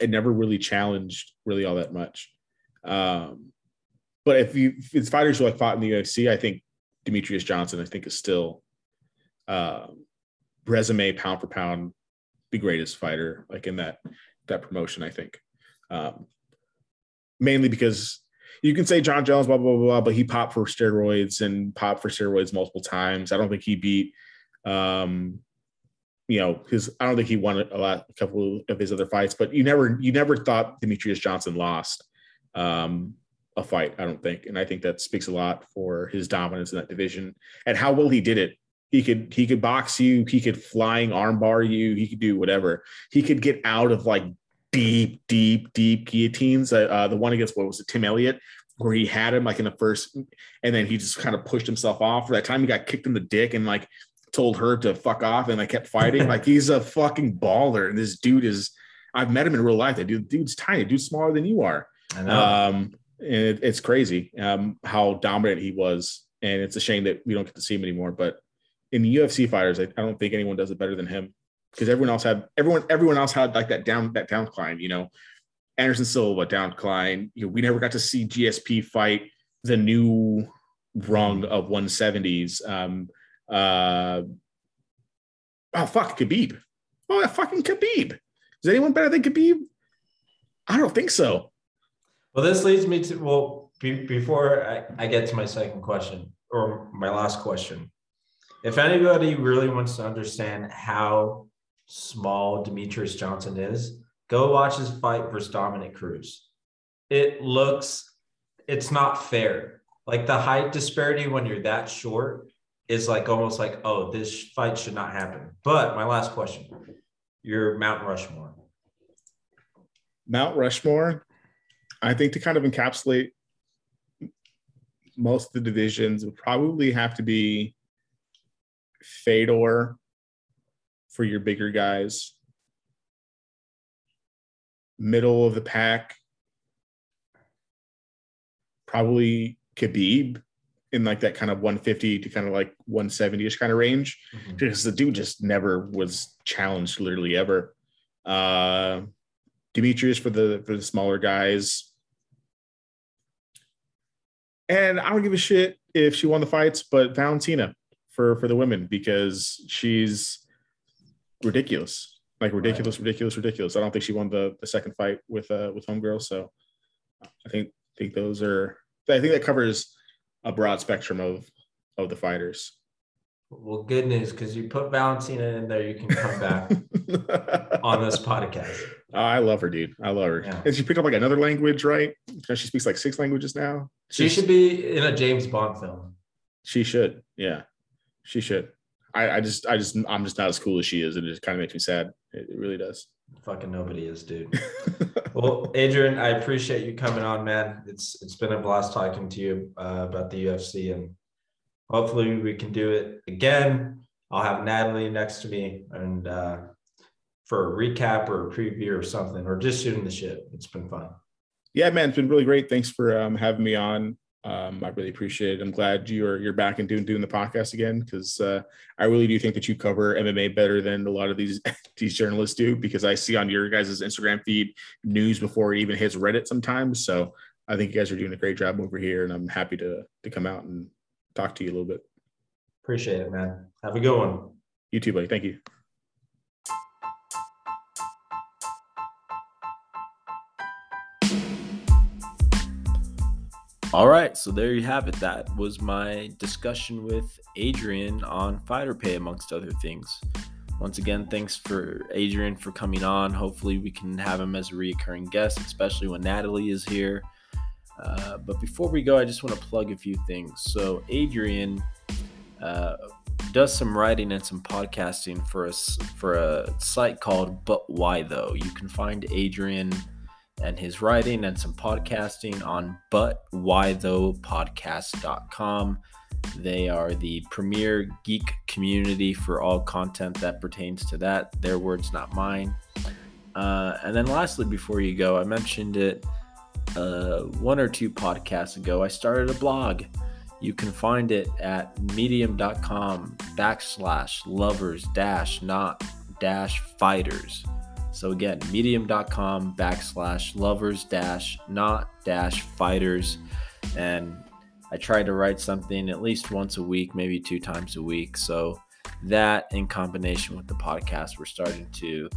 it never really challenged really all that much. Um, but if you if it's fighters who like fought in the UFC, I think Demetrious Johnson, I think, is still uh, resume pound for pound the greatest fighter like in that that promotion. I think um, mainly because you can say Jon Jones, blah, blah, blah, blah, but he popped for steroids and popped for steroids multiple times. I don't think he beat, um, you know, his, I don't think he won a lot, a couple of his other fights, but you never, you never thought Demetrious Johnson lost um, a fight, I don't think. And I think that speaks a lot for his dominance in that division and how well he did it. He could, he could box you. He could flying armbar you. He could do whatever. He could get out of like deep, deep, deep guillotines. Uh, uh, the one against what was it, Tim Elliott, where he had him like in the first, and then he just kind of pushed himself off. For that time, he got kicked in the dick and like told her to fuck off and I kept fighting. like he's a fucking baller. And this dude is, I've met him in real life. That dude, dude's tiny, dude's smaller than you are. I know. Um, and it, it's crazy um, how dominant he was. And it's a shame that we don't get to see him anymore. But in the UFC fighters, I, I don't think anyone does it better than him because everyone else had everyone everyone else had like that down that down climb. You know, Anderson Silva down climb. You know, we never got to see GSP fight the new rung of 170s. Um, uh, oh fuck, Khabib. Oh, that fucking Khabib. Is anyone better than Khabib? I don't think so. Well, this leads me to well, be, before I, I get to my second question or my last question, if anybody really wants to understand how small Demetrious Johnson is, go watch his fight versus Dominick Cruz. It looks, it's not fair. Like the height disparity when you're that short is like almost like, oh, this fight should not happen. But my last question, your Mount Rushmore. Mount Rushmore, I think to kind of encapsulate most of the divisions would probably have to be Fedor for your bigger guys. Middle of the pack, probably Khabib in like that kind of 150 to kind of like 170ish kind of range Mhm. because the dude just never was challenged literally ever. Uh Demetrious for the for the smaller guys. And I don't give a shit if she won the fights, but Valentina for for the women because she's ridiculous. Like ridiculous, ridiculous, ridiculous. I don't think she won the the second fight with uh with homegirl. So I think think those are I think that covers a broad spectrum of of the fighters. Well, good news because you put Valentina in there, you can come back on this podcast. Oh, I love her, dude. I love her. Yeah. And she picked up like another language, right? She speaks like six languages now. She She's- should be in a James Bond film. She should. Yeah, she should. I, I just, I just, I'm just not as cool as she is, and it just kind of makes me sad. It, it really does. Fucking nobody is, dude. Well, Adrian, I appreciate you coming on, man. It's it's been a blast talking to you uh, about the UFC, and hopefully we can do it again. I'll have Natalie next to me, and uh, for a recap or a preview or something, or just shooting the shit. It's been fun. yeah, man, it's been really great. Thanks for um, having me on. Um, I really appreciate it. I'm glad you're you're back and doing doing the podcast again because uh, I really do think that you cover MMA better than a lot of these these journalists do because I see on your guys' Instagram feed news before it even hits Reddit sometimes. So I think you guys are doing a great job over here, and I'm happy to to come out and talk to you a little bit. Appreciate it, man. Have a good one. You too, buddy. Thank you. All right, so there you have it. That was my discussion with Adrian on Fighter Pay, amongst other things. Once again, thanks for Adrian for coming on. Hopefully, we can have him as a recurring guest, especially when Natalie is here. Uh, but before we go, I just want to plug a few things. So, Adrian uh, does some writing and some podcasting for us for a site called But Why Though. You can find Adrian and his writing and some podcasting on butwhythoughpodcast.com. They are the premier geek community for all content that pertains to that. Their words, not mine. Uh, and then, lastly, before you go, I mentioned it uh, one or two podcasts ago. I started a blog. You can find it at medium.com backslash lovers dash not dash fighters. So again, medium.com backslash lovers dash not dash fighters. And I try to write something at least once a week, maybe two times a week. So that in combination with the podcast, we're starting to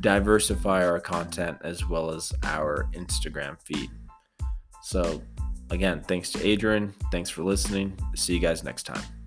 diversify our content as well as our Instagram feed. So again, thanks to Adrian. Thanks for listening. See you guys next time.